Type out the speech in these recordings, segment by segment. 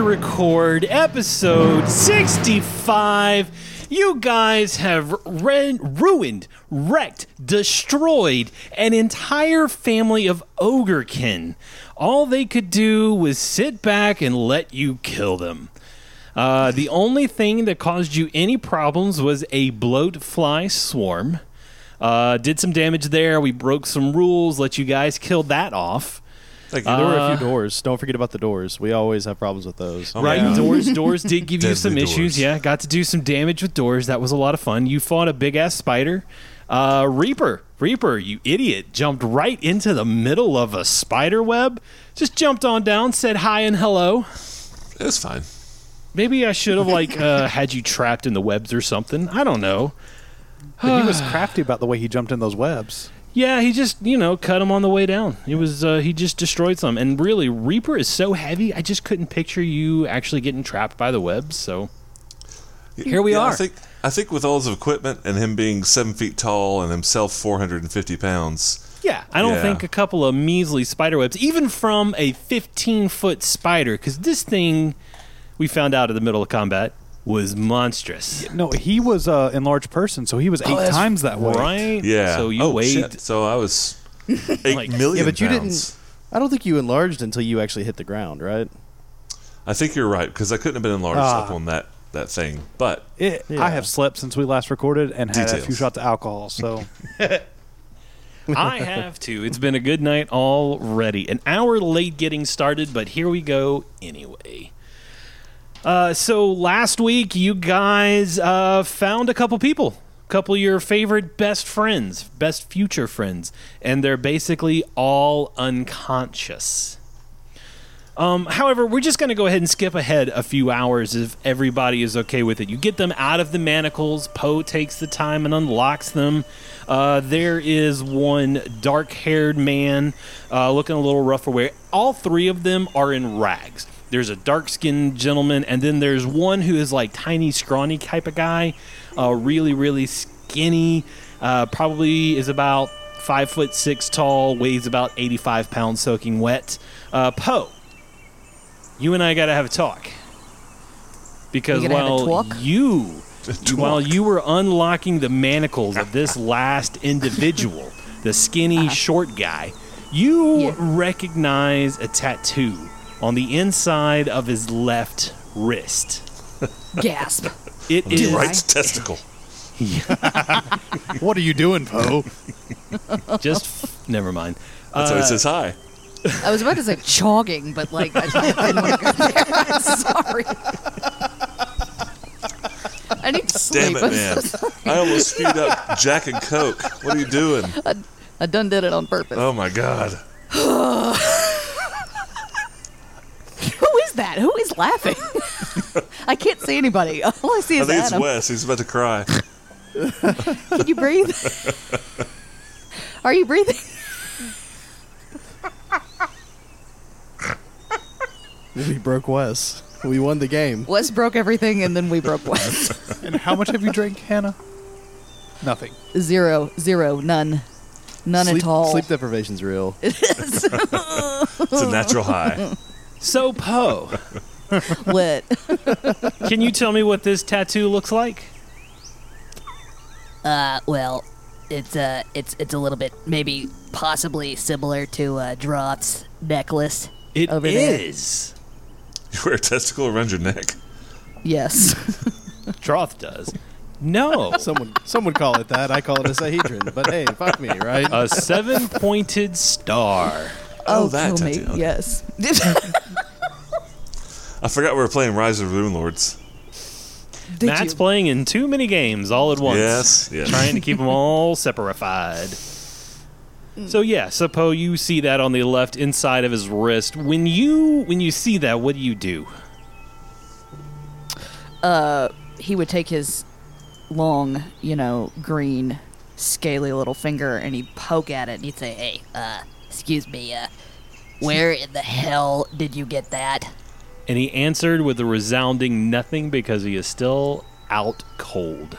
to record episode 65. You guys have re- ruined, wrecked, destroyed an entire family of ogrekin. All they could do was sit back and let you kill them. Uh, the only thing that caused you any problems was a bloat fly swarm. Uh, did some damage there. We broke some rules, let you guys kill that off. Thank you. There were a Uh, few doors. Don't forget about the doors. We always have problems with those. Oh, right, yeah. doors, doors did give you Deadly some issues. doors. Yeah, got to do some damage with doors. That was a lot of fun. You fought a big ass spider. Uh, Reaper, Reaper, you idiot, jumped right into the middle of a spider web. Just jumped on down, said hi and hello. It was fine. Maybe I should have like uh, had you trapped in the webs or something. I don't know. But he was crafty about the way he jumped in those webs. Yeah, he just you know cut him on the way down. It was uh, he just destroyed some. And really, Reaper is so heavy. I just couldn't picture you actually getting trapped by the webs. So Here we Yeah, are. I think I think with all his equipment and him being seven feet tall and himself four hundred and fifty pounds. yeah, I don't Yeah. think a couple of measly spider webs, even from a 15 foot spider, because this thing we found out in the middle of combat was monstrous. No, he was an enlarged person, so he was eight that's times that weight. Right? Yeah. So you oh, weighed. shit. So I was eight Like- million Yeah, but you pounds. Didn't. I don't think you enlarged until you actually hit the ground, right? I think you're right because I couldn't have been enlarged Ah. up on that that thing. But It, Yeah. I have slept since we last recorded and had a few Details. shots of alcohol. So I have to. It's been a good night already. An hour late getting started, but here we go anyway. Uh, so last week, you guys uh, found a couple people, a couple of your favorite best friends, best future friends, and they're basically all unconscious. Um, however, we're just going to go ahead and skip ahead a few hours if everybody is okay with it. You get them out of the manacles. Poe takes the time and unlocks them. Uh, there is one dark haired man uh, looking a little rough for. All three of them are in rags. There's a dark skinned gentleman, and then there's one who is like tiny, scrawny type of guy, uh, really, really skinny. Uh, probably is about five foot six tall, weighs about 85 pounds, soaking wet. Uh, Poe, you and I got to have a talk because We gotta have a while talk? you while you were unlocking the manacles of this last individual, the skinny short guy, you Uh-huh. Yeah. recognize a tattoo on the inside of his left wrist. Gasp. It his is right testicle. what are you doing, Poe? just never mind. That's why Uh, it says hi. I was about to say jogging, but like I didn't want to go there. Sorry. I need to sleep. Damn it, man! I almost spewed up Jack and Coke. What are you doing? I done did it on purpose. Oh my god! Who is that? Who is laughing? I can't see anybody. All I see is I is think it's Adam. Wes. He's about to cry. Can you breathe? Are you breathing? We broke Wes. We won the game. Wes broke everything, and then we broke Wes. And how much have you drank, Hannah? Nothing. Zero, zero, none, none sleep, at all. Sleep deprivation's real. It is. It's a natural high. So Poe, What? can you tell me what this tattoo looks like? Uh, well, it's uh, it's it's a little bit maybe possibly similar to uh, Droth's necklace. It Over there. is. You wear a testicle around your neck. Yes. Droth does. No. Someone, someone call it that. I call it a Sihedron. But hey, fuck me, right? A seven pointed star. Oh, that kill me. tattoo. Okay. Yes. I forgot we were playing Rise of the Runelords. Did Matt's you? playing in too many games all at once. Yes, yes. Trying to keep them all separified. So yeah, so Poe, you see that on the left inside of his wrist. When you when you see that, what do you do? Uh, he would take his long, you know, green, scaly little finger and he'd poke at it and he'd say, Hey, uh, excuse me, uh, where in the hell did you get that? And he answered with a resounding nothing because he is still out cold.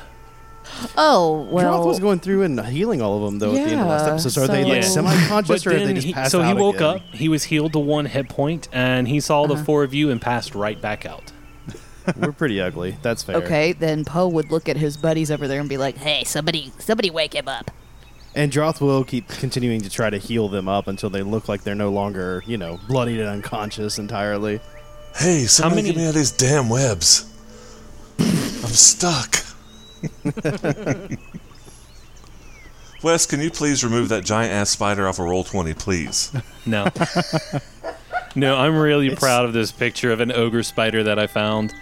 Oh Droth well. was going through and healing all of them though at the end of last Yeah, episode. So are they like so- semi-conscious But or are they then just he, passed so he out woke again? up. He was healed to one hit point, and he saw the four of you and passed right back out. We're pretty ugly. That's fair. Okay, then Poe would look at his buddies over there and be like, Hey, somebody, somebody wake him up. And Droth will keep continuing to try to heal them up until they look like they're no longer, you know, bloodied and unconscious entirely. Hey, somebody many- get me out of these damn webs. I'm stuck. Wes, can you please remove that giant ass spider off of roll twenty, please? No. no, I'm really proud of this picture of an ogre spider that I found.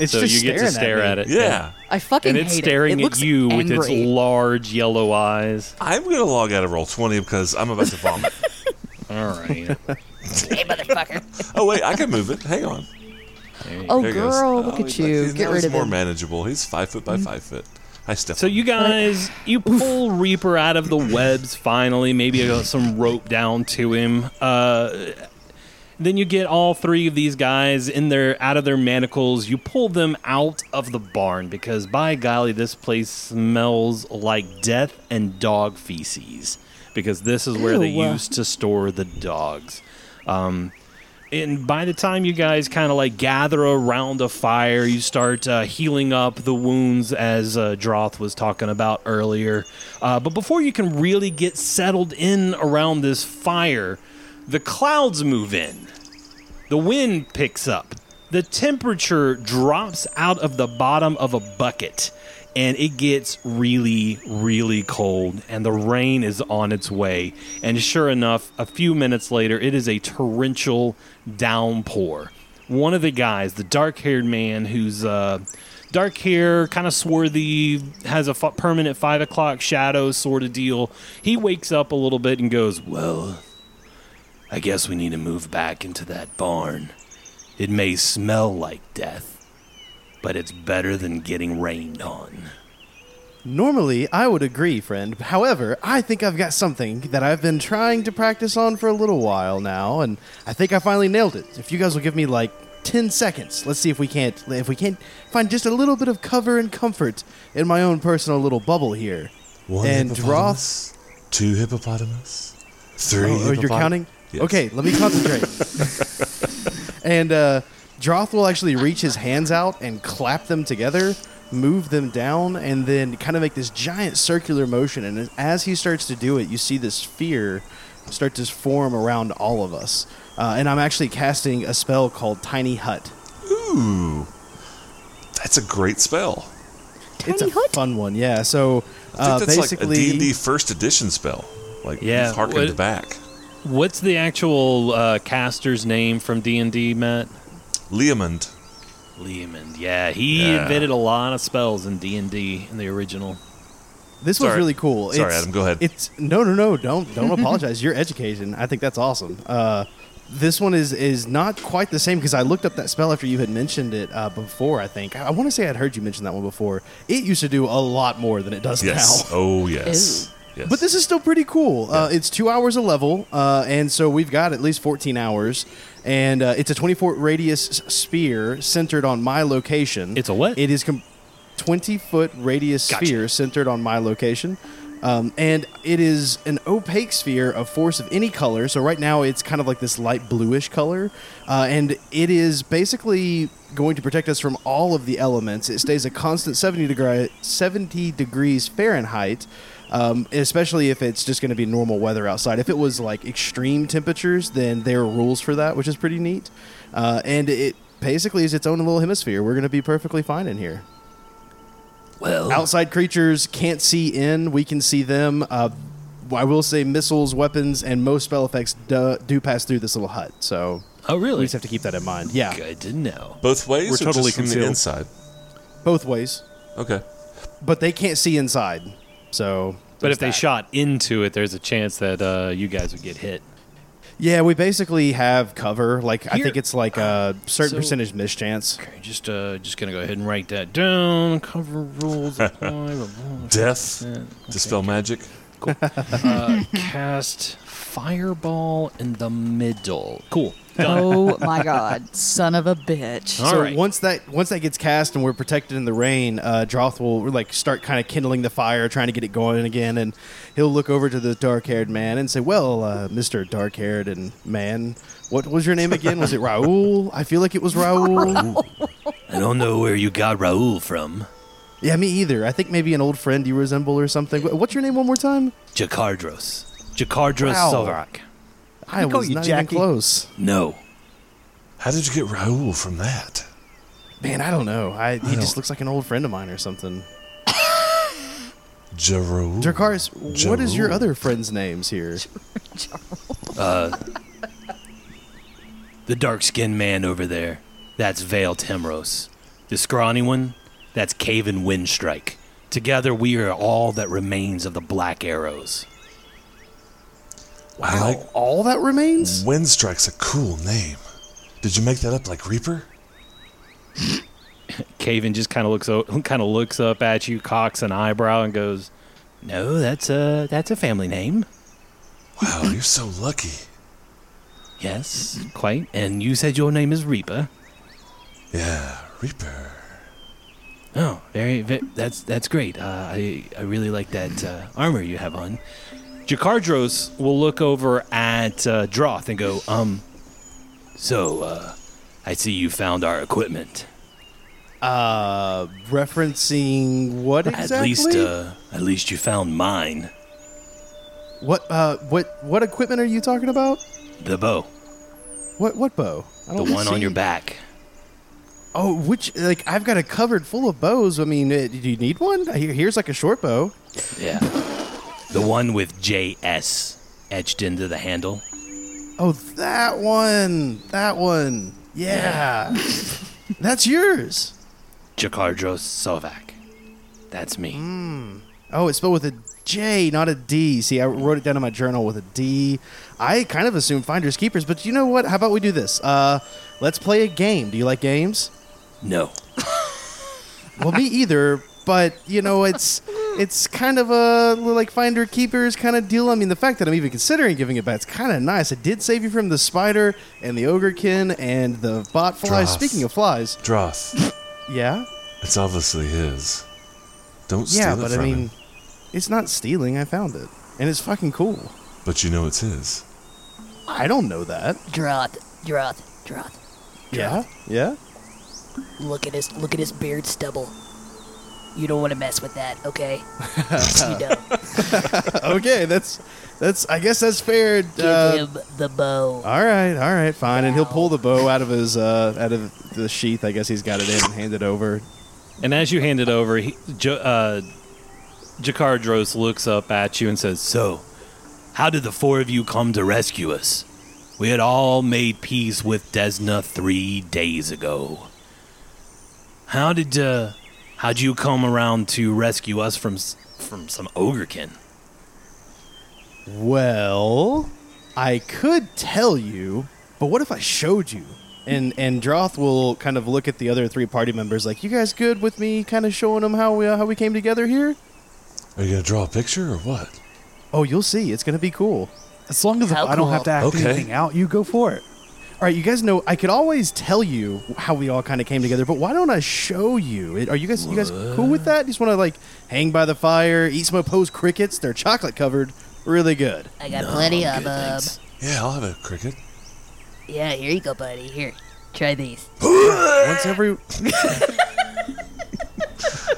It's so just you get to stare me. at, it. Yeah, "I fucking And it's hate staring it. It at looks you with its large yellow eyes. I'm gonna log out of roll twenty because I'm about to vomit. All right. Hey, motherfucker. oh wait, I can move it. Hang on. Oh, There he goes. girl, look Oh, at he's- you. he's- Get now rid he's of more him. manageable. He's five foot by five foot. Hi, Steph. So you guys, you pull Reaper out of the webs finally. Maybe you got some rope down to him. Uh, then you get all three of these guys in their out of their manacles. You pull them out of the barn because by golly, this place smells like death and dog feces. Because this is where they used to store the dogs. Um, and by the time you guys kind of like gather around a fire, you start uh, healing up the wounds as uh, Droth was talking about earlier. Uh, but before you can really get settled in around this fire, the clouds move in. The wind picks up. The temperature drops out of the bottom of a bucket. And it gets really, really cold, and the rain is on its way. And sure enough, a few minutes later, it is a torrential downpour. One of the guys, the dark haired man who's uh, dark hair, kind of swarthy, has a f- permanent five o'clock shadow sort of deal, he wakes up a little bit and goes, Well, I guess we need to move back into that barn. It may smell like death, but it's better than getting rained on. Normally, I would agree, friend. However, I think I've got something that I've been trying to practice on for a little while now, and I think I finally nailed it. If you guys will give me like 10 seconds, let's see if we can't if we can't find just a little bit of cover and comfort in my own personal little bubble here. One and hippopotamus, two hippopotamus, three. Oh, oh, you're counting? Yes. Okay, let me concentrate. and uh, Droth will actually reach his hands out and clap them together, move them down, and then kind of make this giant circular motion. And as he starts to do it, you see this sphere start to form around all of us. Uh, and I'm actually casting a spell called Tiny Hut. Ooh, that's a great spell. it's a Tiny Hut? fun one, yeah. So I uh, think that's basically, like a D&D first edition spell. Like Yeah, harkened back. What's the actual uh, caster's name from D and D, Matt? Leomund. Lehman. Yeah, he Yeah. invented a lot of spells in D and D in the original. This was really cool. Sorry, It's- Adam, go ahead. It's no, no, no. Don't don't apologize. Your education. I think that's awesome. Uh, this one is is not quite the same because I looked up that spell after you had mentioned it uh, before. I think I, want to say I'd heard you mention that one before. It used to do a lot more than it does Yes. now. Oh yes. Yes. But this is still pretty cool. Uh, it's two hours a level, uh, and so we've got at least 14 hours. And uh, it's a 24 radius sphere centered on my location. It's a what? It is com- 20 foot radius Gotcha. sphere centered on my location. Um, and it is an opaque sphere of force of any color. So right now it's kind of like this light bluish color, uh, and it is basically going to protect us from all of the elements. It stays a constant 70 degree 70 degrees Fahrenheit. Um, especially if it's just going to be normal weather outside. If it was like extreme temperatures, then there are rules for that, which is pretty neat. Uh, and it basically is its own little hemisphere. We're going to be perfectly fine in here. Well, Outside creatures can't see in. We can see them. Uh, I will say missiles, weapons, and most spell effects do, do pass through this little hut. So oh really? we just have to keep that in mind. Yeah, Good to know. Both ways We're or totally just from the concealed. inside? both ways. Okay. But they can't see inside. So, But there's if they shot into it, there's a chance that uh, you guys would get hit. yeah, we basically have cover. Like I think it's like a certain So- percentage mischance. Okay, just uh, just gonna go ahead and write that down. Cover rules apply. Death. Dispel magic. uh, cast fireball in the middle. Cool. Oh my god, son of a bitch. All so right. once that once that gets cast and we're protected in the rain, uh, Droth will like start kind of kindling the fire, trying to get it going again, and he'll look over to the dark-haired man and say, "Well, uh, Mister Dark-haired and man, what was your name again? Was it Raoul? I feel like it was Raoul. I don't know where you got Raoul from. yeah, me either. I think maybe an old friend you resemble or something. What's your name one more time? Jakardros. Jakardros Wow. Sovrak. I call was you not Jackie. even close. No. How did you get Raoul from that? Man, I don't know. I, he don't- just looks like an old friend of mine or something. Jaraul. Dracaris, what is your Jarul. other friends' names here? Uh, the dark skinned man over there. That's Vale Temros. The scrawny one, that's Kaven Windstrike. Together we are all that remains of the Black Arrows. I like All that remains? Windstrike's a cool name. Did you make that up like Reaper? Kaven just kind of looks o- kind of looks up at you, cocks an eyebrow, and goes, "No, that's a that's a family name. Wow, you're so lucky. Yes, quite. And you said your name is Reaper. Yeah, Reaper. Oh, very, ve that's that's great. Uh, I I really like that uh, armor you have on. Jakardros will look over at uh, Droth and go, um, so uh, I see you found our equipment. Uh, referencing what exactly? At least, uh, at least you found mine, what uh, what what equipment are you talking about? the bow, What what bow? The one on your back. Oh, which like I've got a cupboard full of bows. I mean, uh, do you need one? Here's like a short bow. Yeah, the one with JS etched into the handle. Oh, that one. That one. Yeah. That's yours. Jakardros Sovak. That's me. Oh, it's spelled with a J, not a D. See, I wrote it down in my journal with a D. I kind of assume finders keepers, but you know what? How about we do this? Uh, let's play a game. Do you like games? No, Well, me either. But you know, it's it's kind of a like finder keepers kind of deal. I mean, the fact that I'm even considering giving it back, it's kind of nice. It did save you from the spider and the ogrekin and the bot flies. Droth. Speaking of flies, Droth. yeah, It's obviously his. Don't steal it. yeah, it but I mean, him. it's not stealing. I found it, and it's fucking cool. But you know it's his. I don't know that. Droth, Droth, Droth. Yeah, yeah. Look at his look at his beard stubble. You don't want to mess with that, okay? you don't. okay, that's that's. I guess that's fair. Give Uh, him the bow. all right, all right, fine. And he'll pull the bow out of his uh, out of the sheath. I guess he's got it in and hand it over. And as you hand it over, he, J- uh, Jakardros looks up at you and says, So, how did the four of you come to rescue us? We had all made peace with Desna three days ago. How did, uh, how'd you come around to rescue us from, from some ogrekin? Well, I could tell you, but what if I showed you? And and Droth will kind of look at the other three party members like, "You guys good with me kind of showing them how we uh, how we came together here?" Are you gonna draw a picture or what? Oh, you'll see. It's going to be cool. As long as How I don't cool. have to act Okay. anything out, you go for it. All right, you guys know I could always tell you how we all kind of came together, but why don't I show you? Are you guys you guys cool with that? You just want to like hang by the fire, eat some opposed crickets. They're chocolate covered, really good. I got plenty of Good, them. thanks. Yeah, I'll have a cricket. Yeah, here you go, buddy. Here, try these. Once every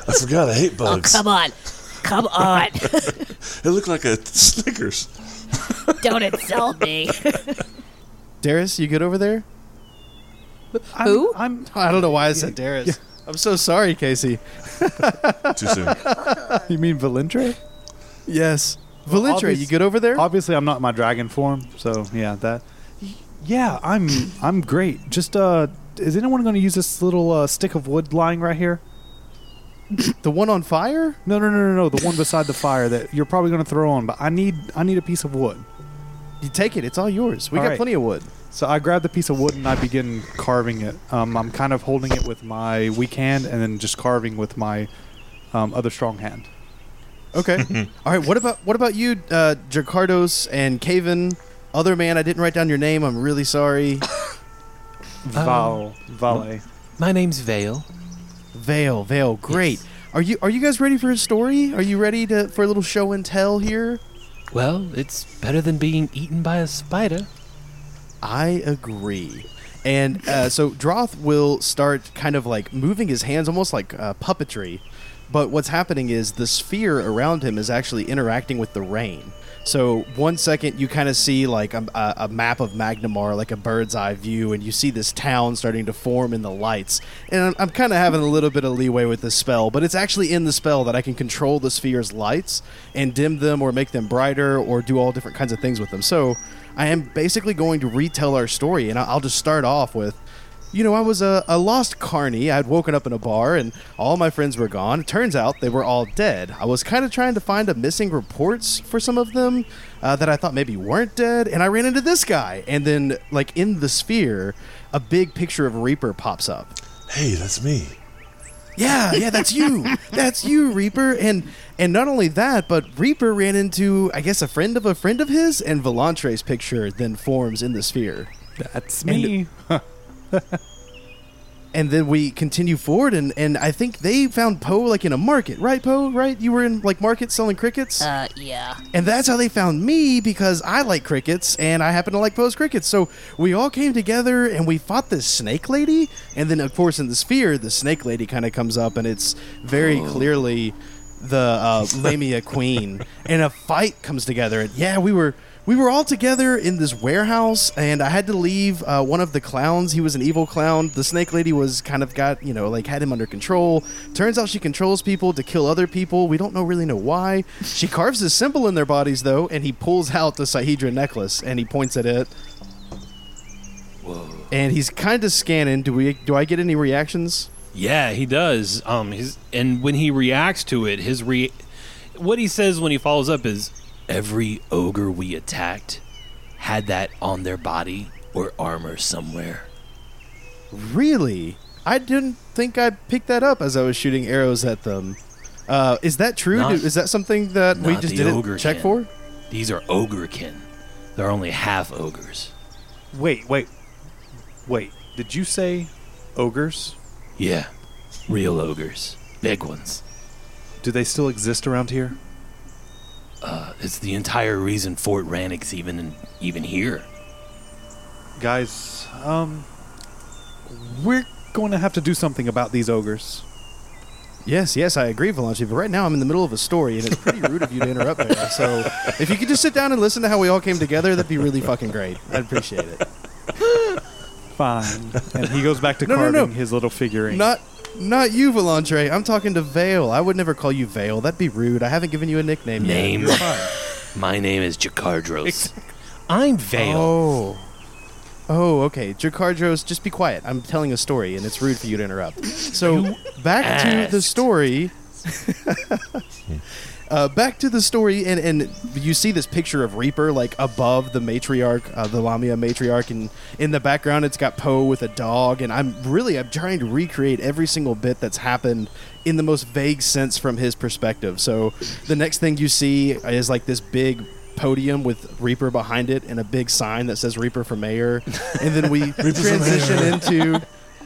I forgot I hate Oh, bugs. come on. Come on. it looked like a Snickers. Don't insult me. Darius, you good over there? I'm, Who? I'm. I don't know why I said Darius. I'm so sorry, Casey. Too soon. You mean Valentre? Yes. Valentre, obvious- you good over there? Obviously, I'm not in my dragon form, so yeah, that. Yeah, I'm. I'm great. Just uh, is anyone going to use this little uh, stick of wood lying right here? the one on fire? No, no, no, no, no. The one beside the fire that you're probably going to throw on. But I need. I need a piece of wood. You take it. It's all yours. We All got right. plenty of wood. So I grab the piece of wood and I begin carving it. Um, I'm kind of holding it with my weak hand and then just carving with my um, other strong hand. Okay. all right. What about what about you, uh, Jakardros and Kaven? Other man, I didn't write down your name. I'm really sorry. Val, Vale. My name's Vale. Vale, Vale, great. Yes. Are you are you guys ready for a story? Are you ready to for a little show and tell here? Well, it's better than being eaten by a spider. I agree. And uh, so Droth will start kind of like moving his hands, almost like uh, puppetry. But what's happening is the sphere around him is actually interacting with the rain. So one second you kind of see like a, a, a map of Magnimar, like a bird's eye view, and you see this town starting to form in the lights. And I'm, I'm kind of having a little bit of leeway with this spell, but it's actually in the spell that I can control the sphere's lights and dim them or make them brighter or do all different kinds of things with them. So I am basically going to retell our story, and I'll just start off with. You know, I was a, a lost carny. I'd woken up in a bar and all my friends were gone. It turns out they were all dead. I was kind of trying to find a missing reports for some of them uh, that I thought maybe weren't dead, and I ran into this guy. And then, like, in the sphere, a big picture of Reaper pops up. Hey, that's me. Yeah, yeah, that's you. that's you, Reaper. And and not only that, but Reaper ran into, I guess, a friend of a friend of his, and Velantre's picture then forms in the sphere. That's me. And then we continue forward, and, and I think they found Poe like in a market, right, Poe? Right? You were in like market selling crickets, Uh, yeah. and that's how they found me because I like crickets, and I happen to like Poe's crickets. So we all came together, and we fought this snake lady, and then of course in the sphere, the snake lady kind of comes up, and it's very clearly the uh, Lamia Queen, and a fight comes together. And yeah, we were we were all together in this warehouse, and I had to leave uh, one of the clowns. He was an evil clown. The snake lady was kind of got you know like had him under control. Turns out she controls people to kill other people. We don't know really know why. She carves a symbol in their bodies though, and he pulls out the Sahedra necklace and he points at it. Whoa. And he's kind of scanning. Do we? Do I get any reactions? Yeah, he does. Um, his and when he reacts to it, his re, what he says when he follows up is, "Every ogre we attacked had that on their body or armor somewhere." Really? I didn't think I picked that up as I was shooting arrows at them. Uh, is that true? Not- is that something that we just didn't check kin. for? These are ogrekin. They're only half ogres. Wait, wait, wait. Did you say ogres? Yeah, real ogres, big ones. Do they still exist around here? Uh, it's the entire reason Fort Rannick's even even here. Guys, um, we're going to have to do something about these ogres. Yes, yes, I agree, Valanche. But right now I'm in the middle of a story, and it's pretty rude of you to interrupt there. So if you could just sit down and listen to how we all came together, that'd be really fucking great. I'd appreciate it. Fine. and he goes back to No, no, carving no. his little figurine. Not, not you, Valantre. I'm talking to Vale. I would never call you Vale. That'd be rude. I haven't given you a nickname Name. yet. You're. My name is Jakardros. I'm Vale. Oh. Oh, okay. Jakardros, just be quiet. I'm telling a story, and it's rude for you to interrupt. So, back to the story. uh, back to the story, and, and you see this picture of Reaper, like, above the matriarch, uh, the Lamia matriarch, and in the background, it's got Poe with a dog, and I'm really, I'm trying to recreate every single bit that's happened in the most vague sense from his perspective. So, the next thing you see is, like, this big podium with Reaper behind it and a big sign that says Reaper for mayor. And then we transition into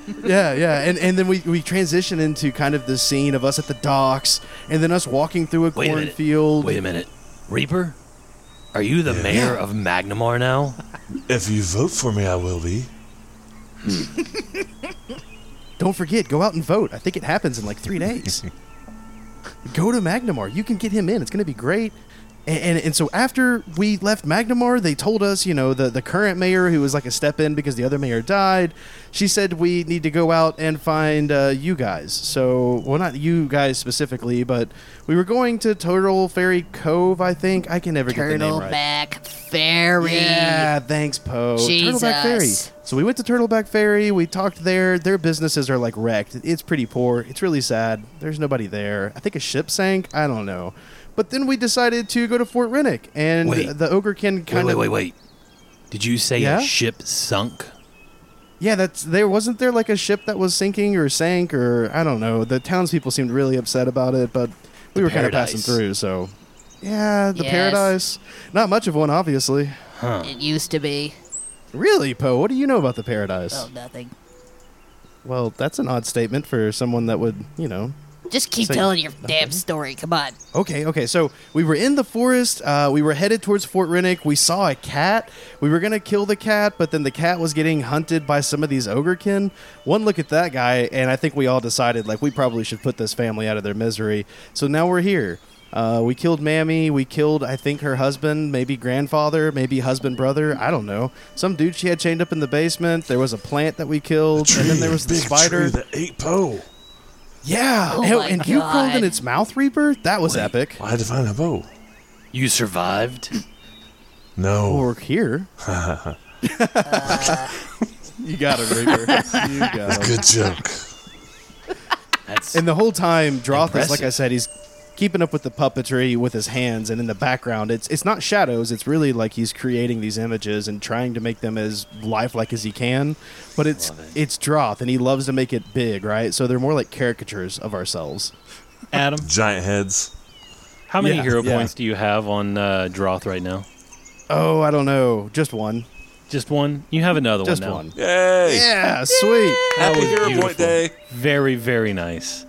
Yeah, yeah. And and then we, we transition into kind of the scene of us at the docks and then us walking through a Wait a minute. cornfield. Wait a minute. Reaper? Are you the mayor of Magnimar now? If you vote for me, I will be. Hmm. Don't forget, go out and vote. I think it happens in like three days. go to Magnimar. You can get him in. It's going to be great. And, and, and so after we left Magnimar, they told us, you know, the, the current mayor, who was like a step in because the other mayor died, she said we need to go out and find uh, you guys. So, well, not you guys specifically, but we were going to Turtle Fairy Cove, I think. I can never get the name right. Turtleback Ferry. Yeah, thanks, Poe. Turtleback Ferry. Jesus. So we went to Turtleback Ferry. We talked there. Their businesses are like wrecked. It's pretty poor. It's really sad. There's nobody there. I think a ship sank. I don't know. But then we decided to go to Fort Rannick, and Wait. the ogrekin kind wait, of wait, wait. Did you say Yeah? a ship sunk? yeah. That's there wasn't there like a ship that was sinking or sank or I don't know. The townspeople seemed really upset about it, but we The were kind of passing Paradise. through. So yeah, the Yes. paradise. Not much of one, obviously. Huh. It used to be. Really, Poe? What do you know about the paradise? Oh, nothing. Well, that's an odd statement for someone that would, you know. Just keep Say telling your damn story. Come on. Okay, okay. So we were in the forest. Uh, we were headed towards Fort Rannick. We saw a cat. We were gonna kill the cat, but then the cat was getting hunted by some of these ogrekin. One look at that guy, and I think we all decided like we probably should put this family out of their misery. So now we're here. Uh, we killed Mammy. We killed, I think, her husband, maybe grandfather, maybe husband, brother. I don't know. Some dude she had chained up in the basement. There was a plant that we killed, and then there was the big spider. tree that ate Poe. Yeah, Oh and, my and you crawled in its mouth, Reaper. That was epic. I had to find a bow. You survived. No. Or here. you got it, Reaper. You got it. Good joke. That's And the whole time, Droth is like I said, he's keeping up with the puppetry with his hands, and in the background, it's it's not shadows. It's really like he's creating these images and trying to make them as lifelike as he can. But it's it. it's Droth, and he loves to make it big, right? So they're more like caricatures of ourselves. Adam. Giant heads. How many Yeah, hero yeah. points do you have on uh, Droth right now? Oh, I don't know, just one, Just one. You have another just one now. one. Yay! Yeah, sweet. That Happy was Hero beautiful. Point Day. Very, very nice.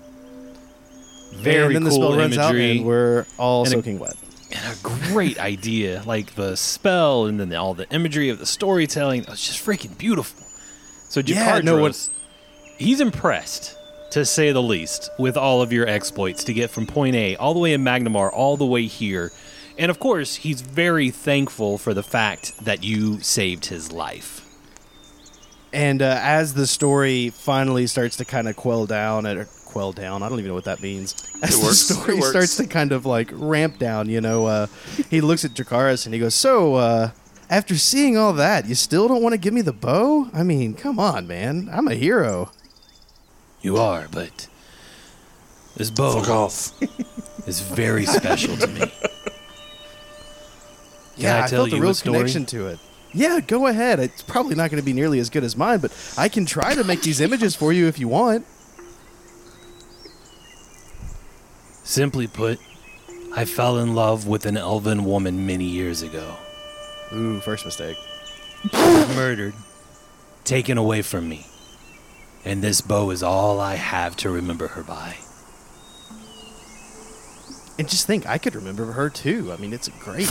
Very and then the cool spell runs out, imagery. and we're all And a- soaking wet. and a great idea, like the spell and then all the imagery of the storytelling. It's just freaking beautiful. So Yeah, Jakardros, no, what- he's impressed, to say the least, with all of your exploits to get from point A all the way in Magnimar, all the way here. And of course, he's very thankful for the fact that you saved his life. And uh, as the story finally starts to kind of quell down, or quell down, I don't even know what that means. As It the story It works. starts to kind of like ramp down, you know, uh, he looks at Dracaris and he goes, "So, uh, after seeing all that, you still don't want to give me the bow? I mean, come on, man, I'm a hero." You are, but this bow Fuck off. is very special to me. Can yeah, I I, tell felt a real a connection to it. Yeah, go ahead. It's probably not going to be nearly as good as mine, but I can try to make these images for you if you want. Simply put, I fell in love with an elven woman many years ago. Ooh, first mistake. Murdered, taken away from me. And this bow is all I have to remember her by. And just think, I could remember her too. I mean, it's a great,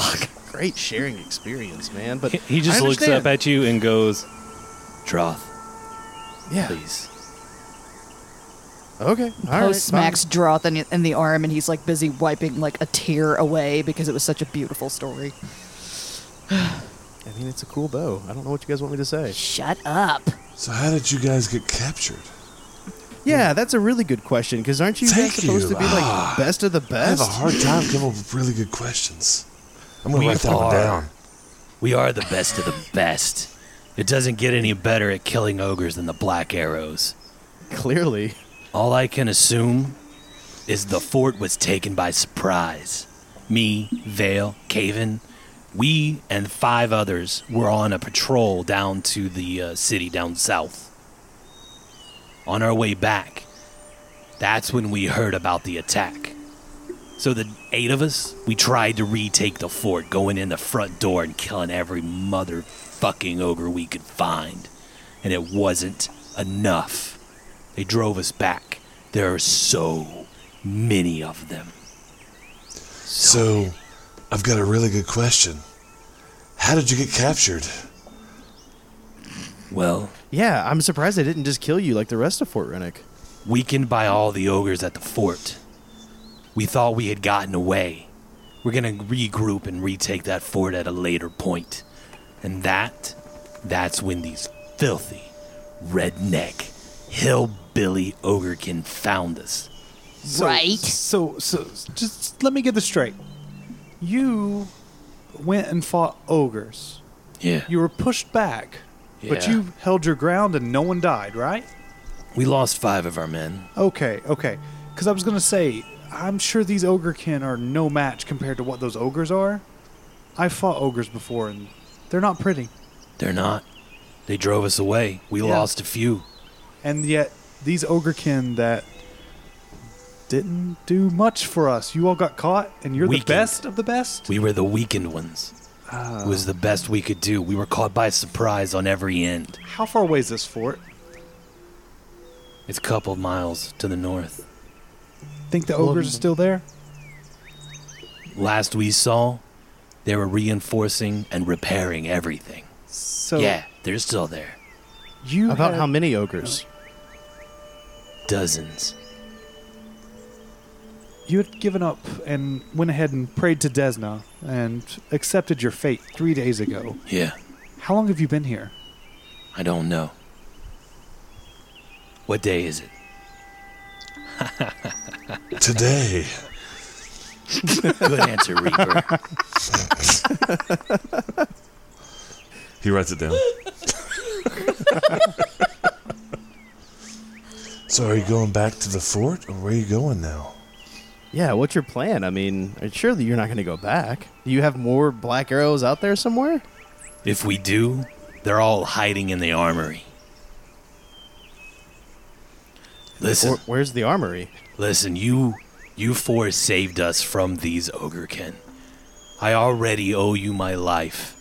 great sharing experience, man. But He, he just looks up at you and goes, Droth, yeah. please. Okay. All Poe right. smacks Droth in, in the arm, and he's like busy wiping like a tear away because it was such a beautiful story. I mean, it's a cool bow. I don't know what you guys want me to say. Shut up. So how did you guys get captured? Yeah, that's a really good question. Because aren't you guys Thank supposed you. to be like Ah. best of the best? I have a hard time coming up with really good questions. I'm gonna We write that one down. We are the best of the best. It doesn't get any better at killing ogres than the Black Arrows. Clearly. All I can assume is the fort was taken by surprise. Me, Vale, Kaven, we and five others were on a patrol down to the uh, city down south. On our way back, that's when we heard about the attack. So the eight of us, we tried to retake the fort, going in the front door and killing every motherfucking ogre we could find. And it wasn't enough. They drove us back. There are so many of them. So, I've got a really good question. How did you get captured? Well, Yeah, I'm surprised they didn't just kill you like the rest of Fort Rannick. weakened by all the ogres at the fort. We thought we had gotten away. We're gonna regroup and retake that fort at a later point. And that, that's when these filthy, redneck, hillbilly ogrekin found us. So, Right. So, so, just let me get this straight. You went and fought ogres. Yeah. You were pushed back, yeah. but you held your ground and no one died, right? We lost five of our men. Okay, okay. Because I was going to say, I'm sure these ogrekin are no match compared to what those ogres are. I've fought ogres before, and they're not pretty. They're not. They drove us away. We Yeah. lost a few. And yet, these ogrekin that didn't do much for us. You all got caught, and you're Weakened. the best of the best. We were the weakened ones. Oh. It was the best we could do. We were caught by surprise on every end. How far away is this fort? It's a couple of miles to the north. Think the ogres are still there? Last we saw, they were reinforcing and repairing everything. So yeah, they're still there. you About had- how many ogres? Dozens. you had given up and went ahead and prayed to Desna and accepted your fate three days ago. Yeah, How long have you been here? I don't know. What day is it? Today. Good answer, Reaper. He writes it down. so, are you going back to the fort, or where are you going now? Yeah, what's your plan? I mean, surely you're not going to go back. Do you have more black arrows out there somewhere? If we do, they're all hiding in the armory. Listen, Or where's the armory? listen, you you four saved us from these ogrekin. I already owe you my life.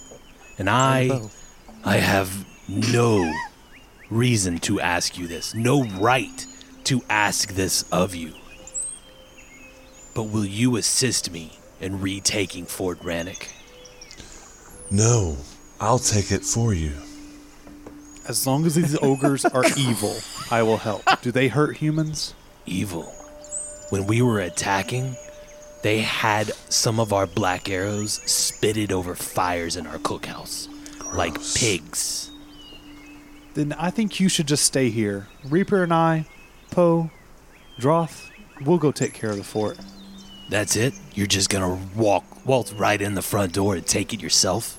And I I have no reason to ask you this. No right to ask this of you. But will you assist me in retaking Fort Rannick? No, I'll take it for you. As long as these ogres are evil, I will help. Do they hurt humans? evil. When we were attacking, they had some of our black arrows spitted over fires in our cookhouse, like pigs. Then I think you should just stay here. Reaper and I, Poe, Droth, we'll go take care of the fort. That's it? You're just gonna walk, waltz right in the front door and take it yourself?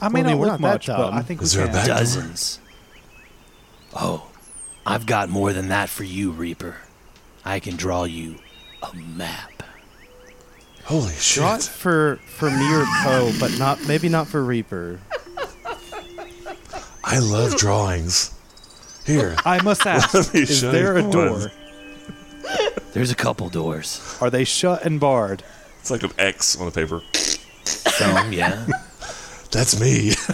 I may Well, I mean, not we're look much, but. I think Is we there can. Dozens. Oh, I've got more than that for you, Reaper. I can draw you a map. Holy shit. Draw it for for me or Poe, but not maybe not for Reaper. I love drawings. Here, I must ask, Let me is show there you a door? one. There's a couple doors. Are they shut and barred? it's like an X on the paper. Some, yeah. That's me.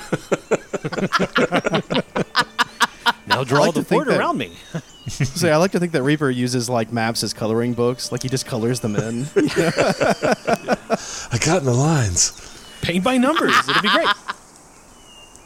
Now draw like the to think fort that- around me. So I like to think that Reaper uses like maps as coloring books, like he just colors them in. I got in the lines. paint by numbers. It'll be great.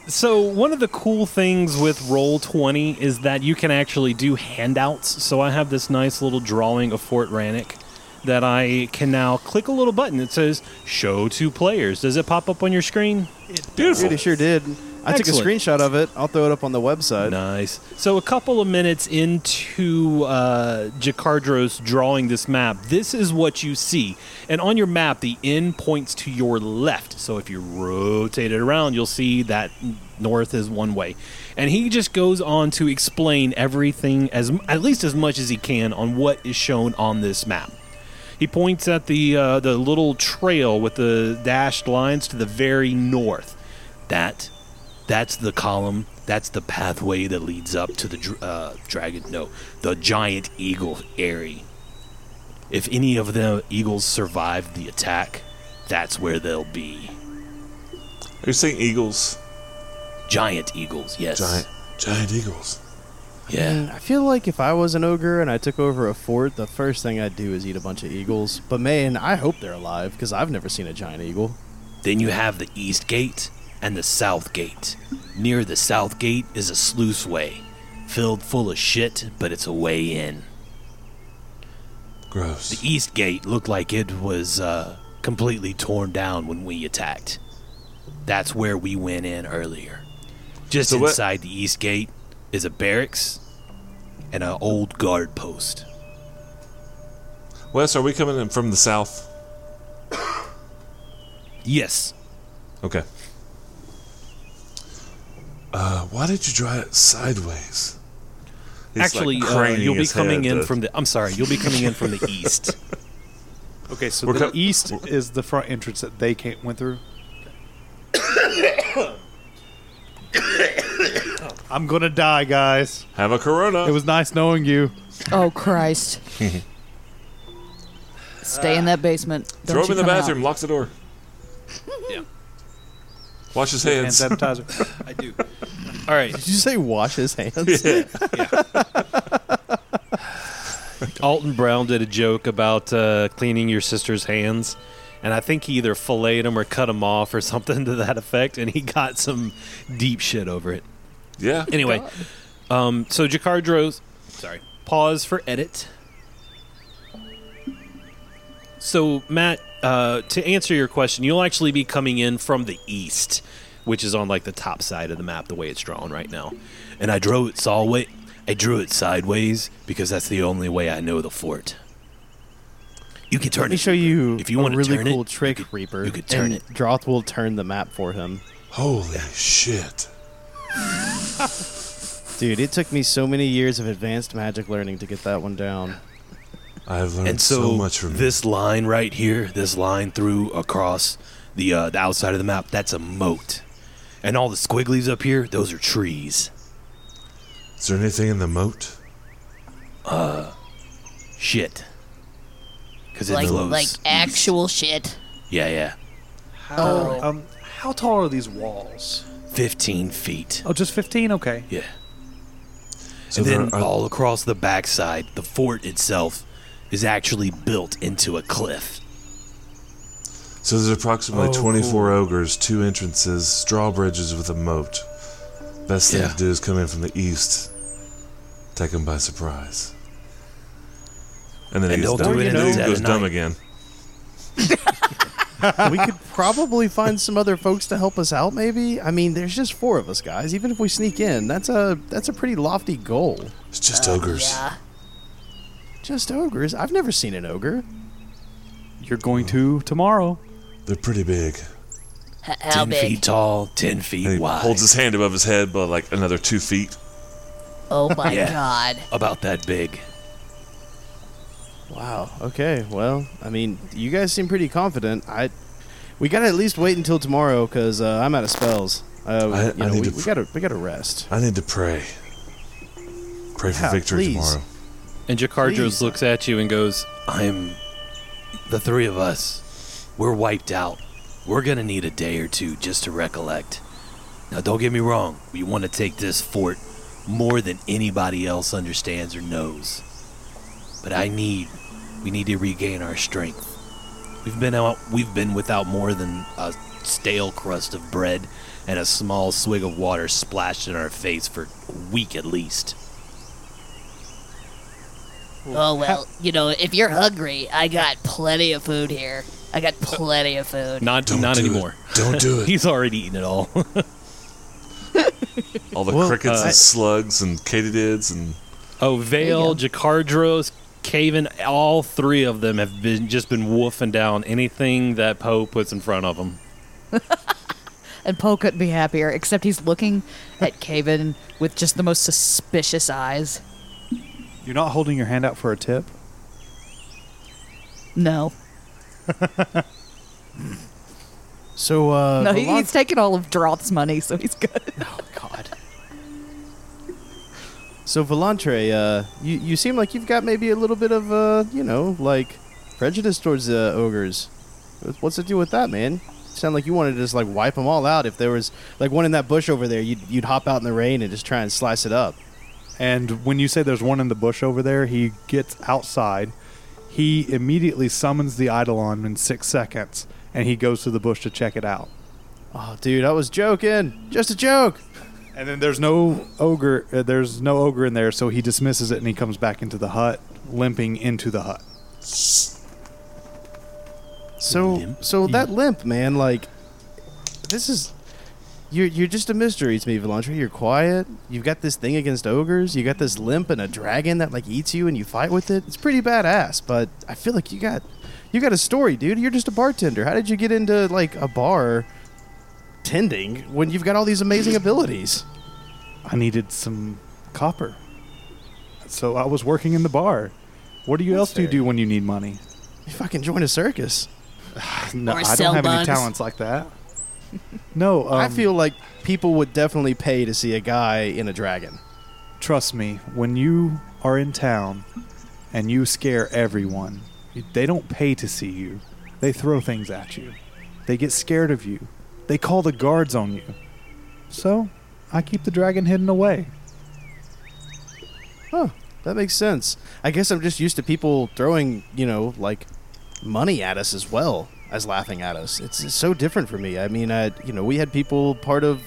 So one of the cool things with Roll Twenty is that you can actually do handouts. So I have this nice little drawing of Fort Rannick that I can now click a little button that says "Show to players." Does it pop up on your screen? Beautiful. Dude, he sure did. I took a screenshot of it. I'll throw it up on the website. Nice. So a couple of minutes into uh, Jakardros drawing this map, this is what you see. And on your map, the end points to your left. So if you rotate it around, you'll see that north is one way. And he just goes on to explain everything as at least as much as he can on what is shown on this map. He points at the uh, the little trail with the dashed lines to the very north. That that's the column. That's the pathway that leads up to the uh, dragon. No, the giant eagle area. If any of the eagles survive the attack, that's where they'll be. Are you saying eagles? Giant eagles, yes. Giant, giant eagles. Yeah. I feel like if I was an ogre and I took over a fort, the first thing I'd do is eat a bunch of eagles. But man, I hope they're alive because I've never seen a giant eagle. Then you have the east gate and the south gate. Near the south gate is a sluice way, filled full of shit, but it's a way in. Gross. The east gate looked like it was uh, completely torn down when we attacked. That's where we went in earlier. Just So what- inside the east gate is a barracks and an old guard post. Wes, are we coming in from the south? Yes, Okay. Uh, why did you draw it sideways? He's, like, actually, uh, you'll be coming in to- from the. I'm sorry, you'll be coming in from the east. Okay, so We're the co- east is the front entrance that they came, went through. I'm gonna die, guys. Have a Corona. It was nice knowing you. Oh Christ! Stay in that basement. Don't Throw him in the come out. bathroom. Lock the door. Wash his hands. Hand hands. sanitizer. I do. All right. Did you say wash his hands? Yeah. Alton Brown did a joke about uh, cleaning your sister's hands, and I think he either filleted them or cut them off or something to that effect, and he got some deep shit over it. Yeah. Anyway, um, so Jakardros, sorry, pause for edit. So Matt, uh, to answer your question, you'll actually be coming in from the east, which is on like the top side of the map, the way it's drawn right now. And I drew it sideways. I drew it sideways because that's the only way I know the fort. You can turn Let me it. show you If you a wanna really turn it, cool you trick, could- Reaper. you could turn and it. Droth will turn the map for him. Holy shit. Dude, it took me so many years of advanced magic learning to get that one down. I have learned and so, so, much from this line right here, this line through across the uh, the outside of the map, that's a moat, and all the squigglies up here, those are trees. Is there anything in the moat? Uh, shit, because it Like flows. like actual shit. yeah, yeah, Oh. Um, how tall are these walls? fifteen feet. Oh, just 15? Okay. Yeah, So and then are- all across the backside, the fort itself is actually built into a cliff. So there's approximately Oh, 24 ogres, two entrances, drawbridges with a moat. Best thing Yeah. to do is come in from the east, take them by surprise. And then And he gets dumb, do it in and then he goes dumb night. again. we could probably find some other folks to help us out maybe i mean there's just four of us guys even if we sneak in that's a that's a pretty lofty goal It's just oh, ogres. Yeah. just ogres i've never seen an ogre You're going to tomorrow. They're pretty big. H- how ten big? feet tall, ten feet And he wide. holds his hand above his head but like another two feet. Oh my Yeah. god. about that big. wow okay well i mean you guys seem pretty confident i we gotta at least wait until tomorrow because uh, i'm out of spells uh, I- you know, need we, to we gotta we gotta rest I need to pray. Pray for victory please. tomorrow. And Jakardros looks at you and goes, I'm. The three of us, we're wiped out. We're gonna need a day or two just to recollect. Now, don't get me wrong, we want to take this fort more than anybody else understands or knows. But I need. We need to regain our strength. We've been out. We've been without more than a stale crust of bread and a small swig of water splashed in our face for a week at least. Oh well, you know, if you're hungry, I got plenty of food here. I got plenty of food. Not Don't not do anymore. It. Don't do it. He's already eaten it all. All the Well, crickets uh, and slugs and katydids and oh, Vale, Jakardros, you Jakardros, Kaven, all three of them have been just been wolfing down anything that Poe puts in front of them. And Poe couldn't be happier, except he's looking at Kaven with just the most suspicious eyes. You're not holding your hand out for a tip? No. so uh no, he, he's taking all of Droth's money, so he's good. Oh God. So Volantre, uh, you you seem like you've got maybe a little bit of uh, you know, like prejudice towards uh, ogres. What's the deal with that, man? Sound like you wanted to just like wipe them all out. If there was like one in that bush over there, you'd you'd hop out in the rain and just try and slice it up. And when you say there's one in the bush over there, he gets outside. He immediately summons the Eidolon in six seconds, and he goes to the bush to check it out. Oh, dude, I was joking. Just a joke. And then there's no ogre. Uh, there's no ogre in there, so he dismisses it and he comes back into the hut, limping into the hut. So Limp? so that limp, man, like this is you're you're just a mystery to me, Volantre. You're quiet. You've got this thing against ogres. You got this limp and a dragon that like eats you and you fight with it. It's pretty badass, but I feel like you got you got a story, dude. You're just a bartender. How did you get into like a bar tending when you've got all these amazing abilities? I needed some copper, so I was working in the bar. What do you That's else do you fair. do when you need money? You fucking join a circus. No, Or I sell don't have buns. any talents like that. No, um, I feel like people would definitely pay to see a guy in a dragon. Trust me, when you are in town and you scare everyone, they don't pay to see you. They throw things at you. They get scared of you. they call the guards on you. So, I keep the dragon hidden away. Huh. That makes sense. I guess I'm just used to people throwing, you know, like money at us as well as laughing at us. It's, it's so different for me. I mean, I, you know, we had people part of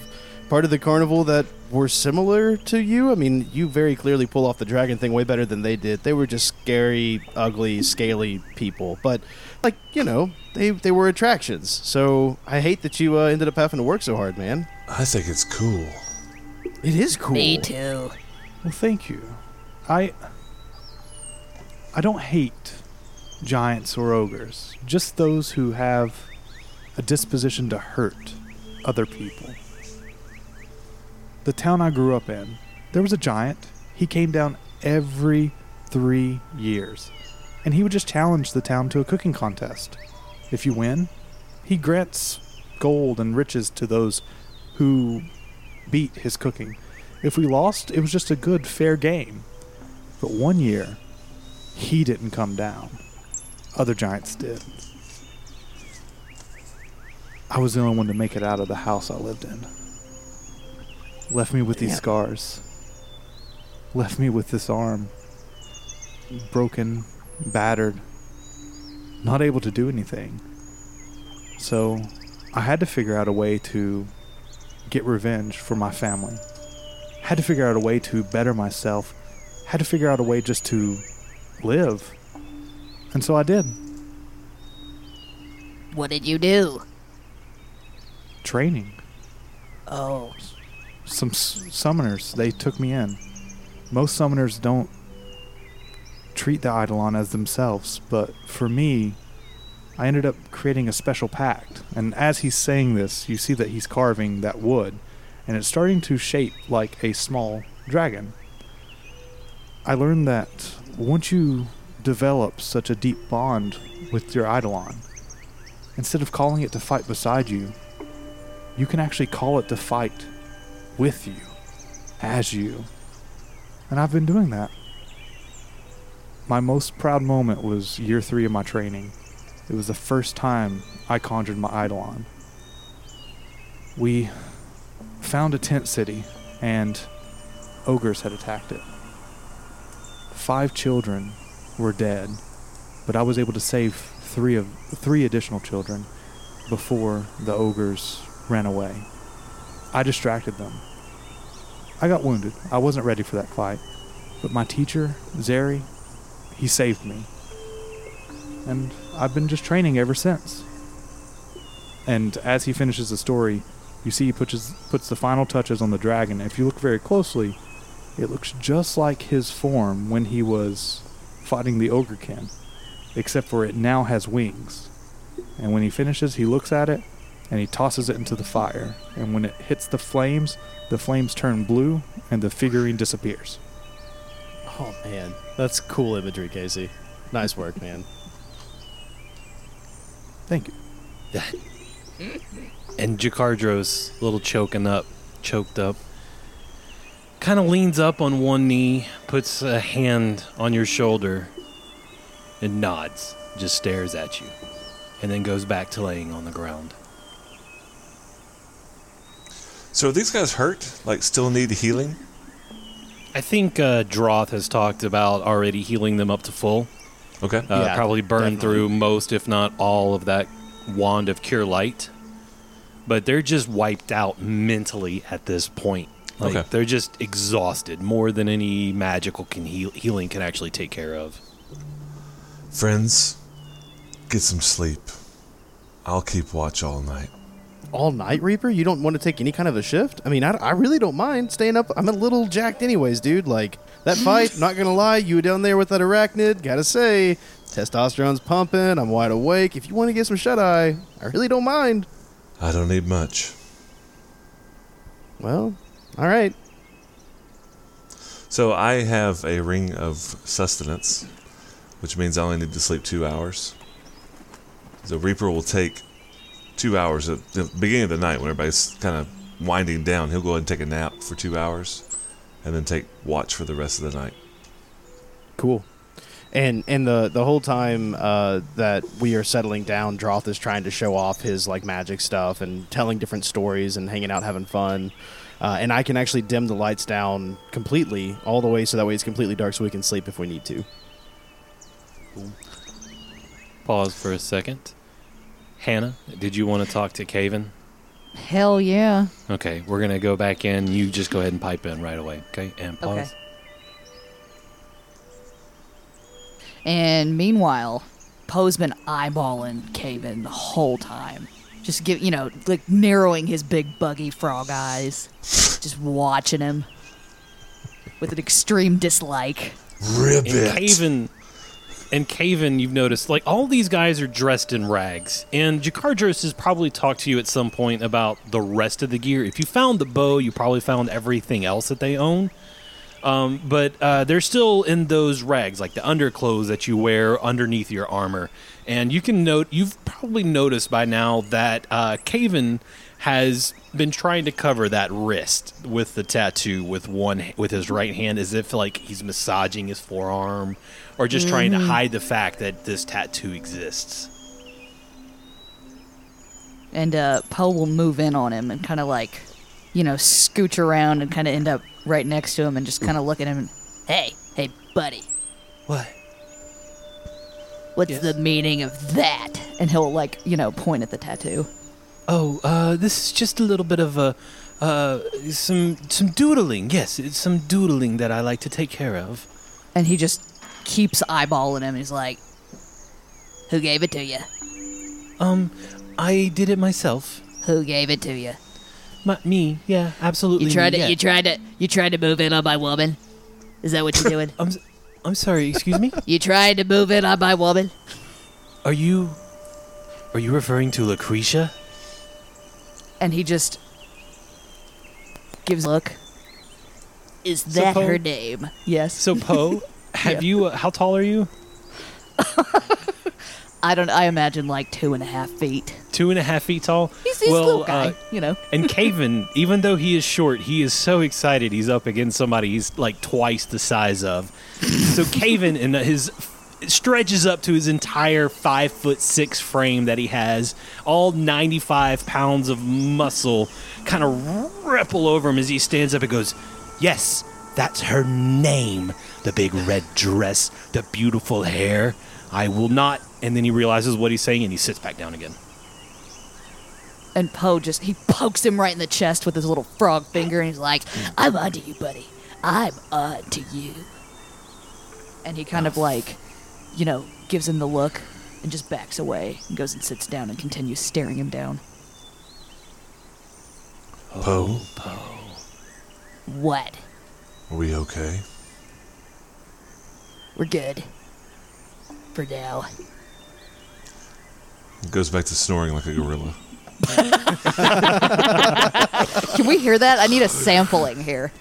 part of the carnival that were similar to you. I mean, you very clearly pull off the dragon thing way better than they did. They were just scary, ugly, scaly people. But like, you know, they they were attractions. So I hate that you uh, ended up having to work so hard, man. I think it's cool. It is cool. Me too. Well, thank you. I I don't hate giants or ogres, just those who have a disposition to hurt other people. The town I grew up in, there was a giant. He came down every 3 years, and he would just challenge the town to a cooking contest. If you win, he grants gold and riches to those who beat his cooking. If we lost, it was just a good, fair game. But one year, he didn't come down. Other giants did. I was the only one to make it out of the house I lived in. Left me with these scars. Left me with this arm. Broken, battered, not able to do anything. So, I had to figure out a way to get revenge for my family. Had to figure out a way to better myself. Had to figure out a way just to live. And so I did. What did you do? Training. Oh, Some s- summoners, they took me in. Most summoners don't treat the Eidolon as themselves, but for me, I ended up creating a special pact. And as he's saying this, you see that he's carving that wood, and it's starting to shape like a small dragon. I learned that once you develop such a deep bond with your Eidolon, instead of calling it to fight beside you, you can actually call it to fight with you, as you. And I've been doing that. My most proud moment was year three of my training. It was the first time I conjured my Eidolon. We found a tent city, and ogres had attacked it. Five children were dead, but I was able to save three of three additional children before the ogres ran away. I distracted them. I got wounded. I wasn't ready for that fight. But my teacher, Zeri, he saved me. And I've been just training ever since. And as he finishes the story, you see he puts, puts the final touches on the dragon. If you look very closely, it looks just like his form when he was fighting the Ogrekin, except for it now has wings. And when he finishes, he looks at it and he tosses it into the fire. And when it hits the flames, the flames turn blue and the figurine disappears. Oh man, that's cool imagery, Casey. Nice work, man. Thank you. And Jakardros, a little choking up, choked up, kind of leans up on one knee, puts a hand on your shoulder, and nods, just stares at you, and then goes back to laying on the ground. So are these guys hurt? Like, still need healing? I think uh, Droth has talked about already healing them up to full. Okay. Uh, Yeah, probably burned definitely. through most, if not all, of that wand of cure light. But they're just wiped out mentally at this point. Like Okay. they're just exhausted more than any magical can heal- healing can actually take care of. Friends, get some sleep. I'll keep watch all night. All night Reaper? You don't want to take any kind of a shift? I mean, I, I really don't mind staying up. I'm a little jacked, anyways, dude. Like, that fight, not gonna lie, you down there with that arachnid, gotta say, testosterone's pumping, I'm wide awake. If you want to get some shut eye, I really don't mind. I don't need much. Well, alright. So I have a ring of sustenance, which means I only need to sleep two hours. The Reaper will take two hours at the beginning of the night when everybody's kind of winding down. He'll go ahead and take a nap for two hours, and then take watch for the rest of the night. Cool. And and the the whole time uh, that we are settling down, Droth is trying to show off his like magic stuff and telling different stories and hanging out, having fun. Uh, and I can actually dim the lights down completely, all the way, so that way it's completely dark, so we can sleep if we need to. Pause for a second. Hannah, did you want to talk to Kaven? Hell yeah. Okay, we're gonna go back in. You just go ahead and pipe in right away. Okay, and pause. Okay. And meanwhile, Poe's been eyeballing Kaven the whole time. Just give you know, like narrowing his big buggy frog eyes. just watching him. With an extreme dislike. Rip And Kaven, and Kaven, you've noticed, like all these guys are dressed in rags, and Jakardros has probably talked to you at some point about the rest of the gear. If you found the bow, you probably found everything else that they own. Um, but uh, they're still in those rags, like the underclothes that you wear underneath your armor. And you can note, you've probably noticed by now that uh, Kaven has been trying to cover that wrist with the tattoo with one with his right hand, as if like he's massaging his forearm, or just trying to hide the fact that this tattoo exists. And uh, Poe will move in on him and kind of like, you know, scooch around and kind of end up right next to him and just kind of look at him. And, Hey, hey, buddy. What? What's Yes. the meaning of that? and he'll like, you know, point at the tattoo. Oh, uh, this is just a little bit of a, uh, some some doodling. Yes, it's some doodling that I like to take care of. And he just keeps eyeballing him. He's like, Who gave it to you? Um, I did it myself. Who gave it to you? My, me, yeah, absolutely. You tried me, to, yeah. you tried to, you tried to move in on my woman. Is that what you're doing? I'm, I'm sorry. Excuse me. you tried to move in on my woman? Are you, are you referring to Lucrecia? And he just gives a look. Is So that Poe- her name? Yes. So Poe, have you? Uh, how tall are you? I don't. I imagine like two and a half feet. Two and a half feet tall. He's, he's well, a little guy, uh, you know. And Kaven, even though he is short, he is so excited he's up against somebody he's like twice the size of. So Kaven and his stretches up to his entire five foot six frame that he has, all ninety five pounds of muscle, kind of ripple over him as he stands up and goes, "Yes, that's her name. The big red dress, the beautiful hair. I will not." And then he realizes what he's saying and he sits back down again. And Poe just he pokes him right in the chest with his little frog finger, and he's like, I'm onto you, buddy. I'm onto you. and he kind of oh. like, you know, gives him the look and just backs away and goes and sits down and continues staring him down. Oh, Poe, What? are we okay? We're good. For now. Goes back to snoring like a gorilla. Can we hear that? I need a sampling here.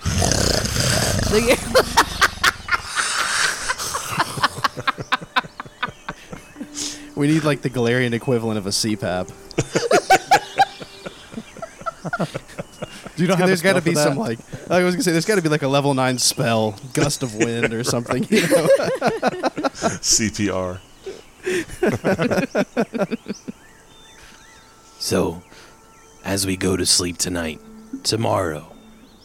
We need like the Golarion equivalent of a CPAP. Do you not have there's got to be some like I was gonna say there's got to be like a level nine spell, gust of wind or something. You know? CPR. So, as we go to sleep tonight, tomorrow,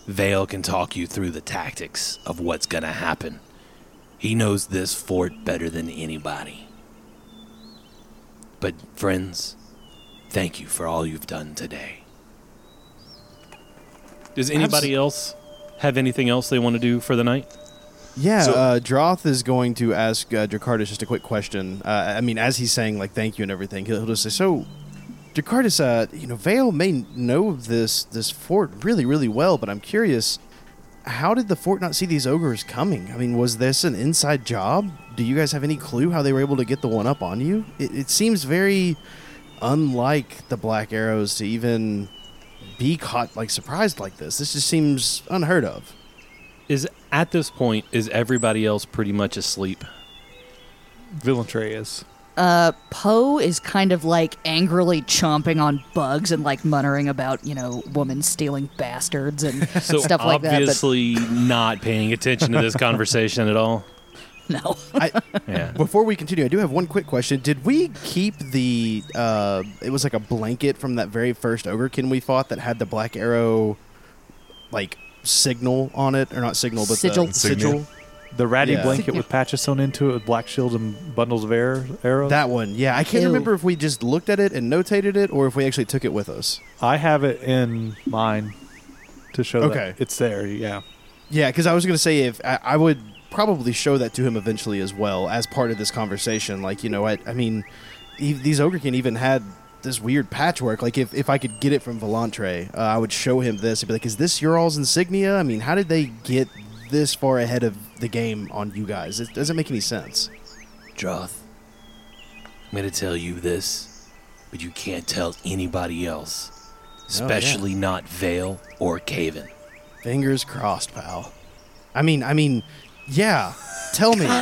Vale can talk you through the tactics of what's gonna happen. He knows this fort better than anybody. But, friends, thank you for all you've done today. Does anybody else have anything else they want to do for the night? Yeah, So- uh, Droth is going to ask uh, Dracartus just a quick question. Uh, I mean, as he's saying like thank you and everything, he'll, he'll just say, "So, Dracartus, uh, you know, Vale may know this this fort really, really well, but I'm curious, how did the fort not see these ogres coming? I mean, was this an inside job? Do you guys have any clue how they were able to get the one up on you? It, it seems very unlike the Black Arrows to even be caught like surprised like this. This just seems unheard of." Is at this point is everybody else pretty much asleep? Villantray is. Uh, Poe is kind of like angrily chomping on bugs and like muttering about, you know, woman stealing bastards and So stuff like that. But obviously not paying attention to this conversation at all. No. I, Yeah. before we continue, I do have one quick question. Did we keep the? Uh, it was like a blanket from that very first ogrekin we fought that had the black arrow, like signal on it, or not signal, but Sigil. the sigil. The ratty Yeah. blanket with patches sewn into it with black shields and bundles of air, arrows. That one, yeah. I can't Ew. remember if we just looked at it and notated it, or if we actually took it with us. I have it in mine to show Okay. that it's there. Yeah. Yeah, because I was going to say if I, I would probably show that to him eventually as well as part of this conversation. Like, you know, I, I mean, e- these ogrekin even had this weird patchwork. Like, if, if I could get it from Volantre, uh, I would show him this and be like, "Is this your all's insignia? I mean, how did they get this far ahead of the game on you guys? It doesn't make any sense." Droth, I'm going to tell you this, but you can't tell anybody else, especially not Vale or Kaven. Fingers crossed, pal. I mean, I mean, yeah. Tell me.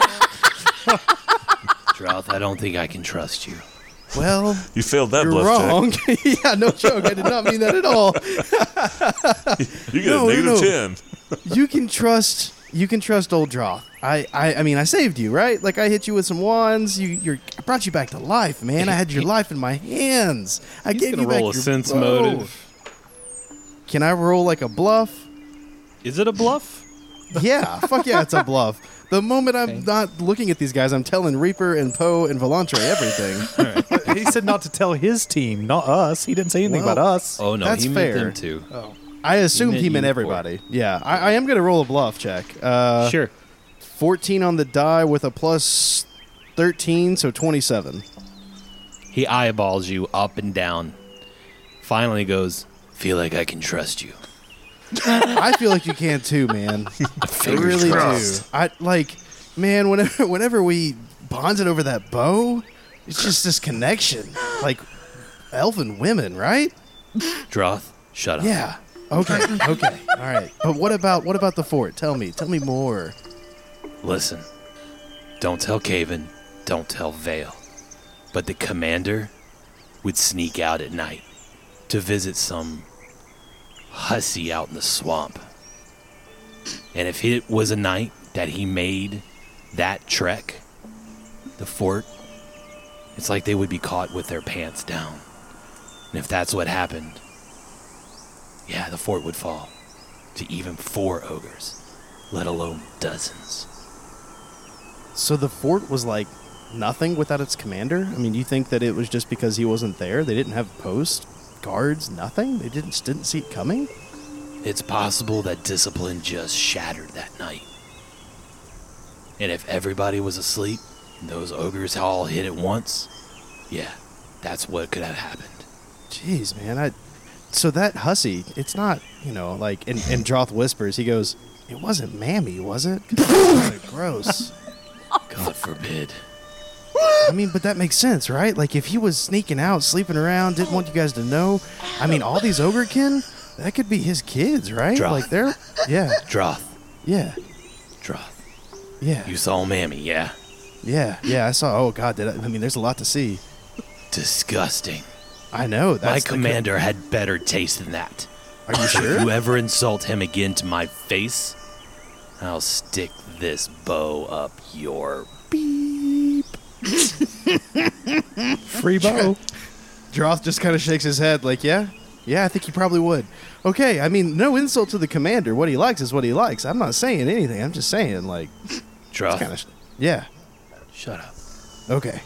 Droth, I don't think I can trust you. Well, You failed that you're bluff wrong. yeah, no joke. I did not mean that at all. You get No, a negative no. ten. you can trust you can trust old draw. I, I I mean I saved you, right? Like I hit you with some wands. You you're I brought you back to life, man. I had your life in my hands. I He's gave gonna you back roll a your sense bow. motive. Can I roll like a bluff? Is it a bluff? Yeah, fuck yeah, it's a bluff. The moment I'm not looking at these guys, I'm telling Reaper and Poe and Volantre everything. he said not to tell his team, not us. He didn't say anything Well, about us. Oh, no, That's he fair. meant them too. I assumed meant he meant you everybody. Yeah, I, I am gonna roll a bluff check. Uh, sure. 14 on the die with a plus 13, so 27. He eyeballs you up and down. Finally goes, feel like I can trust you. I feel like you can too, man. I really crossed. do. I like, man. Whenever whenever we bonded over that bow, it's just this connection, like elven women, right? Droth, shut up. Yeah. Okay. Okay. All right. But what about what about the fort? Tell me. Tell me more. Listen, don't tell Kaven, don't tell Vale. But the commander would sneak out at night to visit some hussy out in the swamp. And if it was a night that he made that trek, the fort, it's like they would be caught with their pants down. And if that's what happened, yeah, the fort would fall to even four ogres, let alone dozens. So the fort was like nothing without its commander. I mean, you think that it was just because he wasn't there? They didn't have a post guards, nothing. They didn't didn't see it coming. It's possible that discipline just shattered that night. And if everybody was asleep and those ogres all hit at once, yeah, that's what could have happened. Jeez, man. I so that hussy, it's not, you know, like and, and Droth whispers, he goes, It wasn't Mammy, was it? gross. God forbid. I mean, but that makes sense, right? Like if he was sneaking out, sleeping around, didn't want you guys to know. I mean, all these ogrekin, that could be his kids, right? Droth. Like they're yeah, Droth, yeah, Droth, yeah. you saw Mammy, yeah? Yeah, yeah, I saw oh god, did I, I mean there's a lot to see. Disgusting. I know. My That's the- commander had better taste than that. Are you If sure? you ever insult him again to my face, I'll stick this bow up your Free bow. Droth just kind of shakes his head, like, yeah, yeah, I think he probably would. Okay, I mean, no insult to the commander. What he likes is what he likes. I'm not saying anything. I'm just saying, like, Droth. kind of, yeah, Shut up. okay.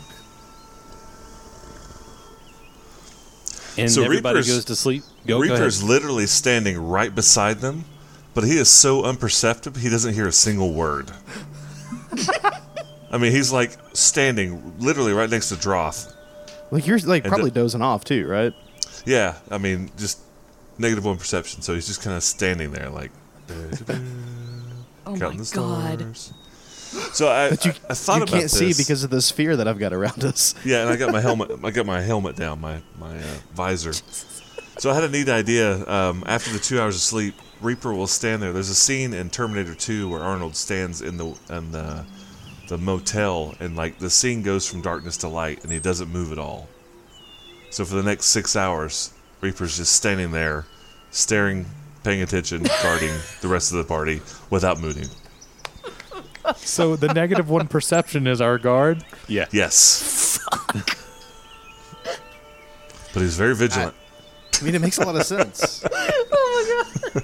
And So everybody Reaper's- goes to sleep. Go, go Reaper's ahead. literally standing right beside them, but he is so unperceptive he doesn't hear a single word. I mean, he's like standing literally right next to Droth. Like you're like probably the- dozing off too, right? Yeah, I mean, just negative one perception. So he's just kind of standing there, like Oh my counting the god. stars. So I, But you, I, I thought you about can't see because of the sphere that I've got around us. Yeah, and I got my helmet. I got my helmet down, my my uh, visor. So I had a neat idea. Um, after the two hours of sleep, Reaper will stand there. There's a scene in Terminator 2 where Arnold stands in the in the the motel, and like the scene goes from darkness to light, and he doesn't move at all. So for the next six hours, Reaper's just standing there, staring, paying attention, guarding the rest of the party without moving. So the negative one perception is our guard. Yeah. Yes. Fuck. but he's very vigilant. I mean, it makes a lot of sense. Oh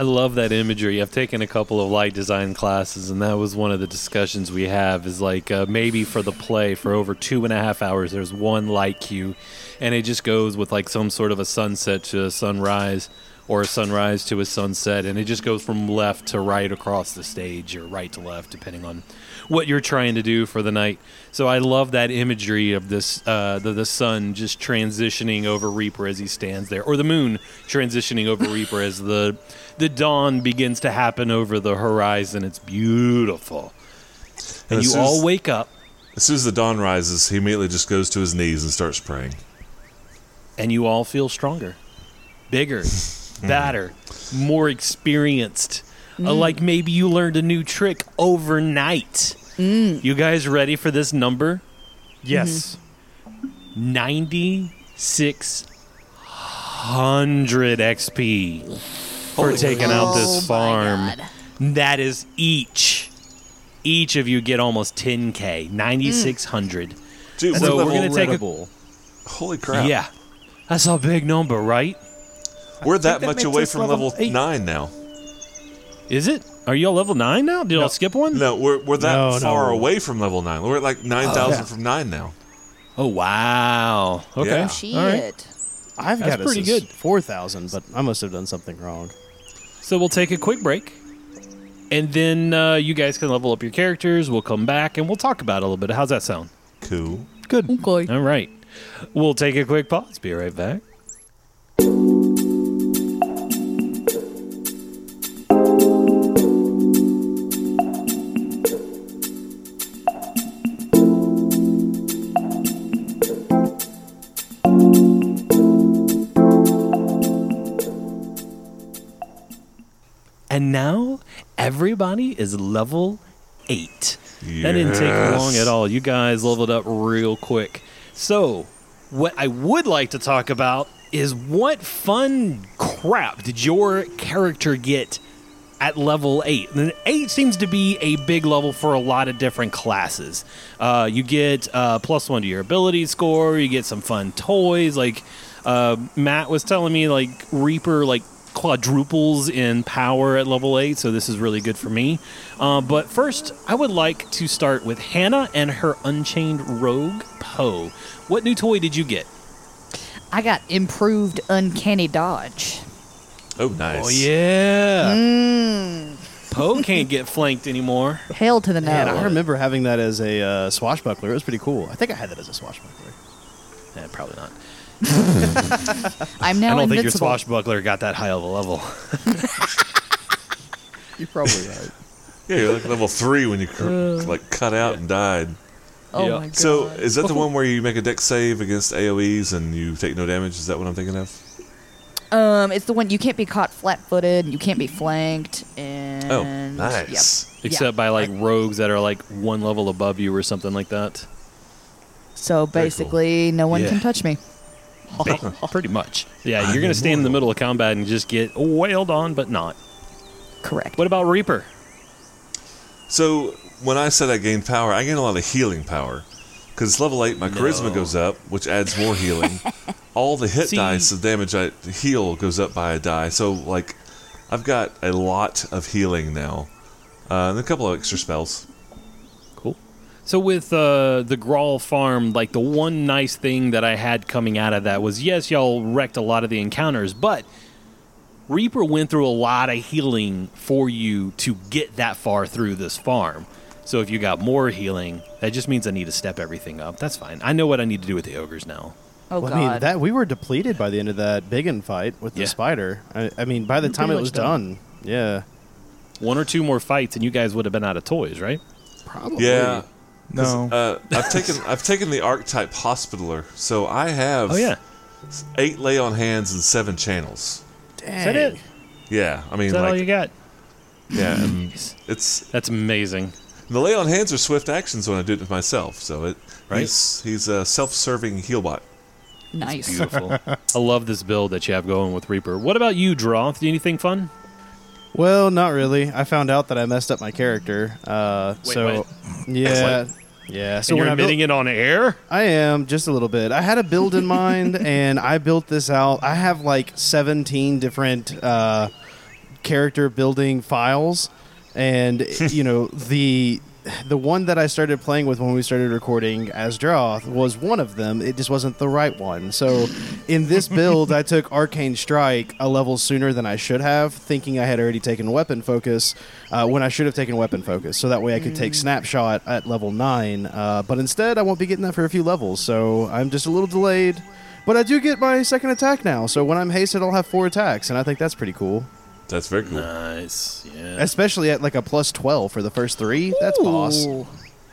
I love that imagery. I've taken a couple of light design classes, and that was one of the discussions we have. Is like uh, maybe for the play for over two and a half hours, there's one light cue, and it just goes with like some sort of a sunset to a sunrise, or a sunrise to a sunset, and it just goes from left to right across the stage, or right to left, depending on what you're trying to do for the night. So I love that imagery of this uh, the the sun just transitioning over Reaper as he stands there, or the moon transitioning over Reaper as the the dawn begins to happen over the horizon. It's beautiful, and, And you soon as- all wake up As soon as the dawn rises, he immediately just goes to his knees and starts praying. and you all feel stronger, bigger, badder, more experienced. Uh, mm. like maybe you learned a new trick overnight. Mm. You guys ready for this number? Yes. Mm-hmm. 9600 XP for taking out this Oh farm. That is each. Each of you get almost 10k, 9600. Dude, So we're, we're gonna take a holy crap. Yeah. That's a big number, right? We're that that much makes away from level level nine now. Is it? Are y'all level 9 now? Did y'all skip one? No, we're, we're that No, far no. away from level nine. We're at like 9,000 yeah. from nine now. Oh, wow. Okay. Yeah. Shit. All right. I've That's got pretty as good. 4,000, but I must have done something wrong. So we'll take a quick break. And then uh, you guys can level up your characters. We'll come back and we'll talk about it a little bit. How's that sound? Cool. Good. Okay. All right. We'll take a quick pause. Be right back. And now everybody is level eight. That didn't take long at all. You guys leveled up real quick. So, what I would like to talk about is what fun crap did your character get at level 8? And 8 seems to be a big level for a lot of different classes. Uh, you get uh, plus 1 to your ability score, you get some fun toys. Like uh, Matt was telling me, like Reaper, like quadruples in power at level 8, so this is really good for me. Uh, but first, I would like to start with Hannah and her Unchained Rogue Poe. What new toy did you get? I got improved uncanny dodge. Oh, nice. Oh, yeah. Poe can't get flanked anymore. Hell to the no. Man, I remember having that as a uh, swashbuckler. It was pretty cool. I think I had that as a swashbuckler. Yeah, probably not. I'm now I don't think your swashbuckler got that high of a level. You're probably right. Yeah, you're like level three when you cr- like cut out and died. oh Yeah. my god. So is that the one where you make a Dex save against AOE's and you take no damage? Is that what I'm thinking of? um, it's the one you can't be caught flat-footed, you can't be flanked, and Oh, nice. Yep. Except by like rogues that are like one level above you or something like that. So Very cool. basically, no one Yeah. can touch me. Pretty much. Yeah, you're going to stand in the middle of combat and just get wailed on, but not. Correct. What about Reaper? So when I said I gained power, I gain a lot of healing power. Because it's level 8, my charisma No. goes up, which adds more healing. All the hit See- dice, the damage I heal goes up by a die. So, like, I've got a lot of healing now. Uh, and a couple of extra spells. Cool. So with uh, the Graul farm, like the one nice thing that I had coming out of that was yes, y'all wrecked a lot of the encounters, but Reaper went through a lot of healing for you to get that far through this farm. So if you got more healing, that just means I need to step everything up. That's fine. I know what I need to do with the ogres now. oh well, god. I mean, that we were depleted by the end of that biggin fight with the Yeah. spider. I, I mean, by the We're time it was done. done, yeah, One or two more fights, and you guys would have been out of toys, right? probably. Yeah. 'Cause, No. Uh, I've taken I've taken the archetype hospitaler, so I have Oh yeah. eight lay on hands and seven channels. Dang. Is that it? Yeah, I mean Is that all you like got? yeah, it's That's amazing. the lay on hands are swift actions when I do it with myself. So it Right. he's he's a self-serving heal bot. nice. Beautiful. I love this build that you have going with Reaper. What about you, Droth? Anything fun? Well, not really. I found out that I messed up my character. Uh, Wait, so, what? yeah, yeah. So and you're when I built- it on air? I am just a little bit. I had a build in mind, and I built this out. I have like 17 different uh, character building files, and you know the the one that I started playing with when we started recording as Droth was one of them. It just wasn't the right one. So in this build, I took Arcane Strike a level sooner than I should have, thinking I had already taken Weapon Focus uh, when I should have taken Weapon Focus. So that way I could take Snapshot at level 9. Uh, but instead, I won't be getting that for a few levels. So I'm just a little delayed. But I do get my second attack now. So when I'm hasted, I'll have four attacks. And I think that's pretty cool. That's very cool. Nice. Yeah. Especially at like a plus 12 for the first three. That's boss. Ooh.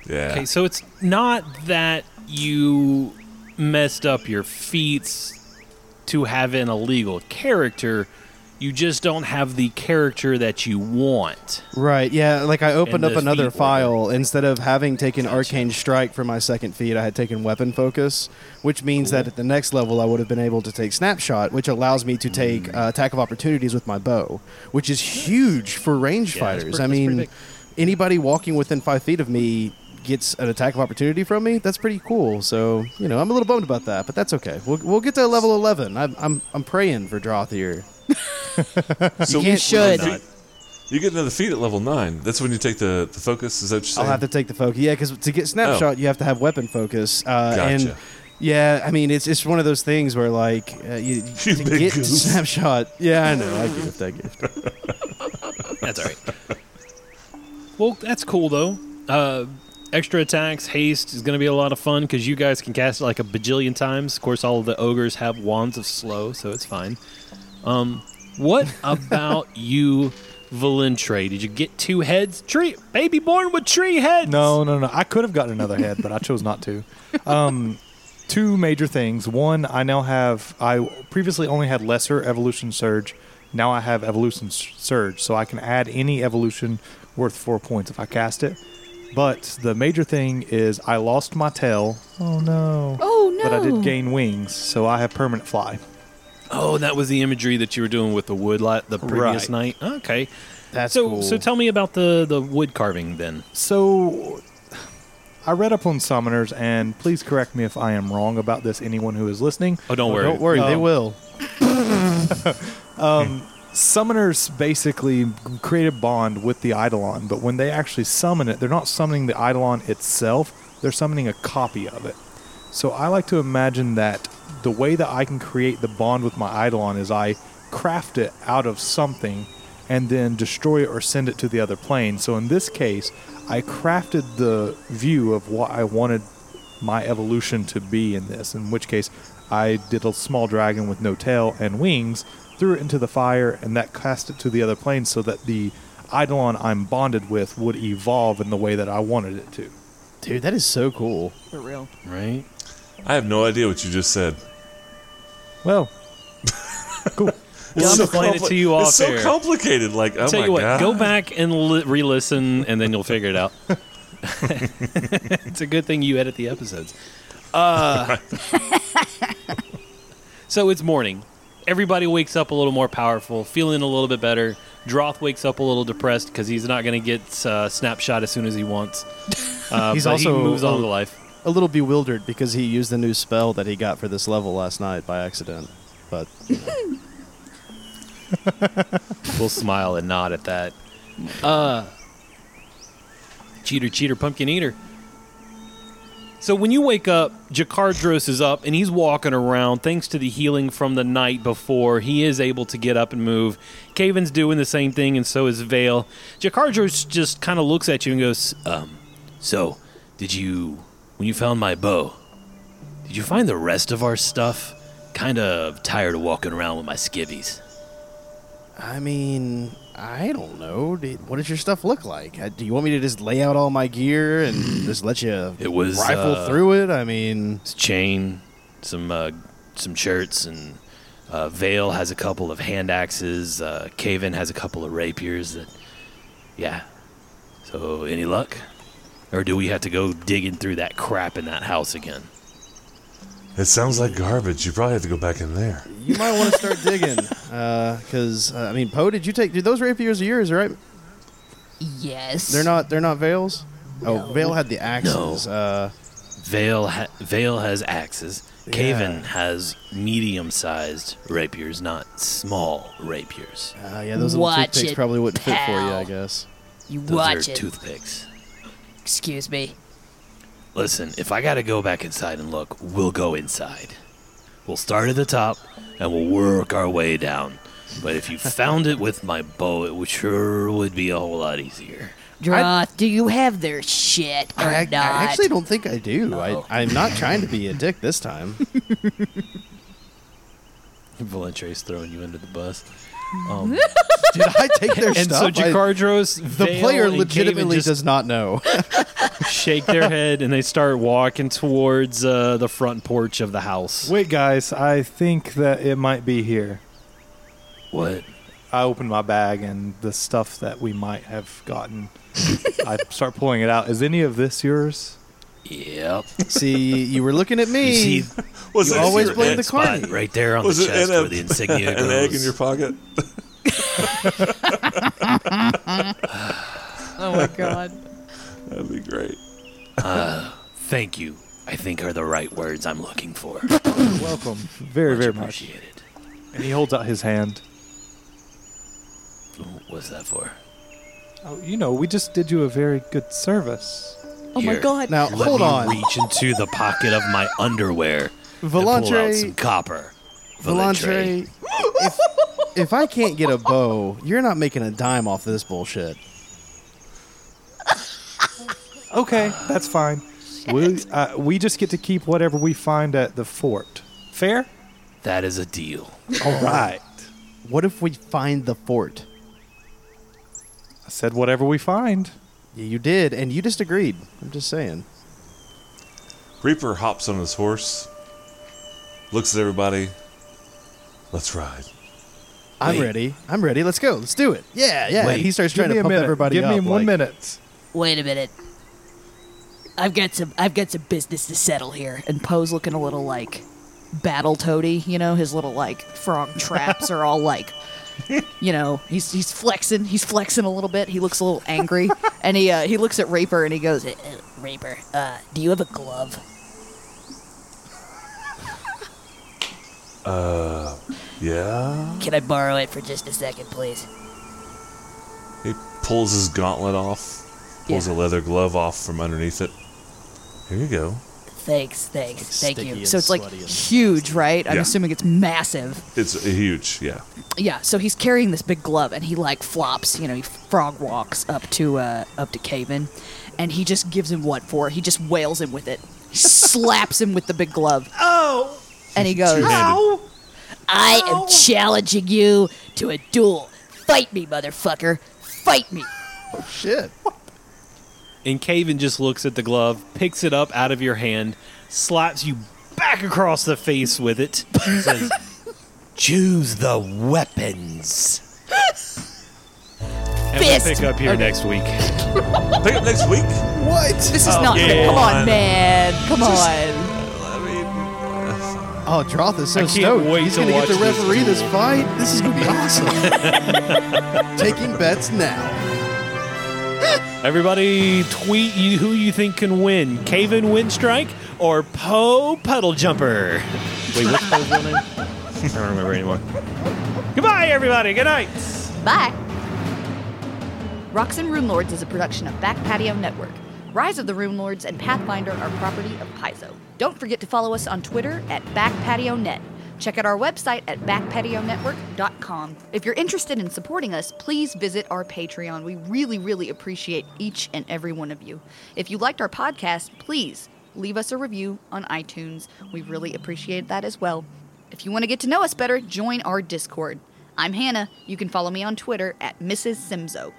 Yeah. Okay, so it's not that you messed up your feats to have an illegal character. You just don't have the character that you want. Right, yeah. Like I opened up another file. Instead of having taken Arcane Strike for my second feat, I had taken Weapon Focus, which means that at the next level I would have been able to take Snapshot, which allows me to take Mm. uh, Attack of Opportunities with my bow, which is huge for range Yeah, fighters. pre- I mean, anybody walking within five feet of me gets an Attack of Opportunity from me. That's pretty cool. So you know, I'm a little bummed about that, but that's okay. We'll, we'll get to level 11. I'm I'm, I'm praying for Droth here. So You should. Not. You get another feat at level nine. That's when you take the, the focus. Is that what you're I'll have to take the focus. Yeah, because to get snapshot, you have to have weapon focus. Uh, Gotcha. And yeah, I mean, it's it's one of those things where like uh, you, You to get to goose. snapshot. Yeah, I know. I gift. that gift. That's all right. well, that's cool though. Uh, extra attacks, haste is going to be a lot of fun because you guys can cast it like a bajillion times. Of course, all of the ogres have wands of slow, so it's fine. Um, what about you, Valentre? Did you get two heads? Tree baby born with tree heads. No, no, no. I could have gotten another head, but I chose not to. Um, two major things. One, I now have. I previously only had lesser evolution surge. Now I have evolution surge, so I can add any evolution worth four points if I cast it. But the major thing is I lost my tail. Oh no! Oh no! But I did gain wings, so I have permanent fly. Oh, that was the imagery that you were doing with the wood lot the previous Right. night. Okay. That's so cool. so tell me about the the wood carving then. So I read up on summoners, and please correct me if I am wrong about this. Anyone who is listening, Oh, don't worry. Don't worry, they Um, will. um, summoners basically create a bond with the Eidolon, but when they actually summon it, they're not summoning the Eidolon itself, they're summoning a copy of it. So I like to imagine that the way that I can create the bond with my Eidolon is I craft it out of something and then destroy it or send it to the other plane. So in this case, I crafted the view of what I wanted my evolution to be in this, in which case I did a small dragon with no tail and wings, threw it into the fire, and that cast it to the other plane so that the Eidolon I'm bonded with would evolve in the way that I wanted it to. Dude, that is so cool. For real. Right? I have no idea what you just said. Well, cool. We'll so explain it to you off It's so air. complicated. Like, oh Tell my you what, god. go back and li- re-listen, and then you'll figure it out. it's a good thing you edit the episodes. Uh, so it's morning. Everybody wakes up a little more powerful, feeling a little bit better. Droth wakes up a little depressed because he's not going to get uh, snapshot as soon as he wants. Uh, He's but also he moves on to life. A little bewildered because he used the new spell that he got for this level last night by accident. But We'll smile and nod at that. Uh, cheater, cheater, pumpkin eater. So when you wake up, Jakardros is up and he's walking around. Thanks to the healing from the night before, he is able to get up and move. Kaven's doing the same thing, and so is Vale. Jakardros just kind of looks at you and goes, "Um, so did you, when you found my bow, did you find the rest of our stuff? Kind of tired of walking around with my skivvies." I mean, I don't know. Did- What does your stuff look like? Uh, Do you want me to just lay out all my gear and just let you It was, rifle uh, through it? I mean, It's chain, some uh, some shirts, and uh, Vale has a couple of hand axes. Uh, Kaven has a couple of rapiers. That, yeah. So any luck, or do we have to go digging through that crap in that house again? It sounds like garbage. You probably have to go back in there. You might want to start digging, because uh, I mean, Poe, did you take? Did those rapiers of yours? Right? Yes. They're not. They're not Vale's. Oh, No. Vale had the axes. Uh, Vale ha- Vale has axes. Yeah. Kaven has medium-sized rapiers, not small rapiers. uh, yeah, those little Watch toothpicks it, probably wouldn't fit for you, I guess. You Those watch are it. toothpicks. Excuse me. Listen, if I gotta go back inside and look, we'll go inside. We'll start at the top and we'll work our way down. But if you found it with my bow, it would sure would be a whole lot easier. Droth, do you have their shit or I, I not? actually don't think I do. I, I'm not trying to be a dick this time. Valentre's throwing you under the bus. Um, Did I take their and stuff? so I- Jakardros, the player legitimately does not know. shake their head and they start walking towards uh, the front porch of the house. Wait, guys, I think that it might be here. What? I open my bag and the stuff that we might have gotten. I start pulling it out. Is any of this yours? Yep. See, you were looking at me. You see Was You it always your blame the spot carny. right there on Was the chest in a- the insignia an egg in your pocket? Oh my god. That'd be great. Uh, thank you. I think are the right words I'm looking for. Welcome. Very, Much very much. appreciated. And he holds out his hand. What's that for? Oh, you know, we just did you a very good service. Oh my Here. god. now, Let hold me on. reach into the pocket of my underwear and pull out some Volantre, copper. Volantre, if, if I can't get a bow, you're not making a dime off this bullshit. Okay, that's fine. We, uh, we just get to keep whatever we find at the fort. Fair? That is a deal. All right. What if we find the fort? I said whatever we find. Yeah, you did, and you just agreed. I'm just saying. Reaper hops on his horse, looks at everybody. Let's ride. I'm Wait. ready. I'm ready. Let's go. Let's do it. Yeah, yeah. Wait. he starts Give trying to a pump minute. everybody Give up. me one like- minute. Wait a minute. I've got some. I've got some business to settle here. And Poe's looking a little like battle toady, you know, his little like frog traps are all like you know, he's he's flexing, he's flexing a little bit. He looks a little angry. and he uh, he looks at Raper and he goes, Uh, uh, Raper, uh, do you have a glove? Uh, Yeah. Can I borrow it for just a second, please? He pulls his gauntlet off, pulls Yeah. a leather glove off from underneath it. Here you go. Thanks, thanks, thank sticky you. and So it's like sweaty and- huge, right? I'm Yeah. assuming it's massive. It's huge, yeah. Yeah, so he's carrying this big glove and he like flops, you know, he frog walks up to uh up to Kaven and he just gives him what for? He just wails him with it. He slaps him with the big glove. Oh. And he goes, Two-handed. I am challenging you to a duel. Fight me, motherfucker. Fight me. Shit. And Kaven just looks at the glove, picks it up out of your hand, slaps you back across the face with it, says, Choose the weapons. And we'll pick up here next week. Pick up next week. What? This is Oh, not yeah. Come on, man. Come on. Oh, Droth is so I can't stoked. wait He's gonna get the watch this referee this, fight. This is gonna be awesome. Taking bets now. Everybody tweet you who you think can win. Kaven Windstrike or Poe Puddle Jumper. Wait, what's Poe's real name? I don't remember anymore. Goodbye, everybody. Good night. Bye. Rocks and Rune Lords is a production of Back Patio Network. Rise of the Runelords and Pathfinder are property of Paizo. Don't forget to follow us on Twitter at BackPatioNet. Check out our website at backpationetwork.com. If you're interested in supporting us, please visit our Patreon. We really, really appreciate each and every one of you. If you liked our podcast, please leave us a review on iTunes. We really appreciate that as well. If you want to get to know us better, join our Discord. I'm Hannah. You can follow me on Twitter at Mrs. Simzo.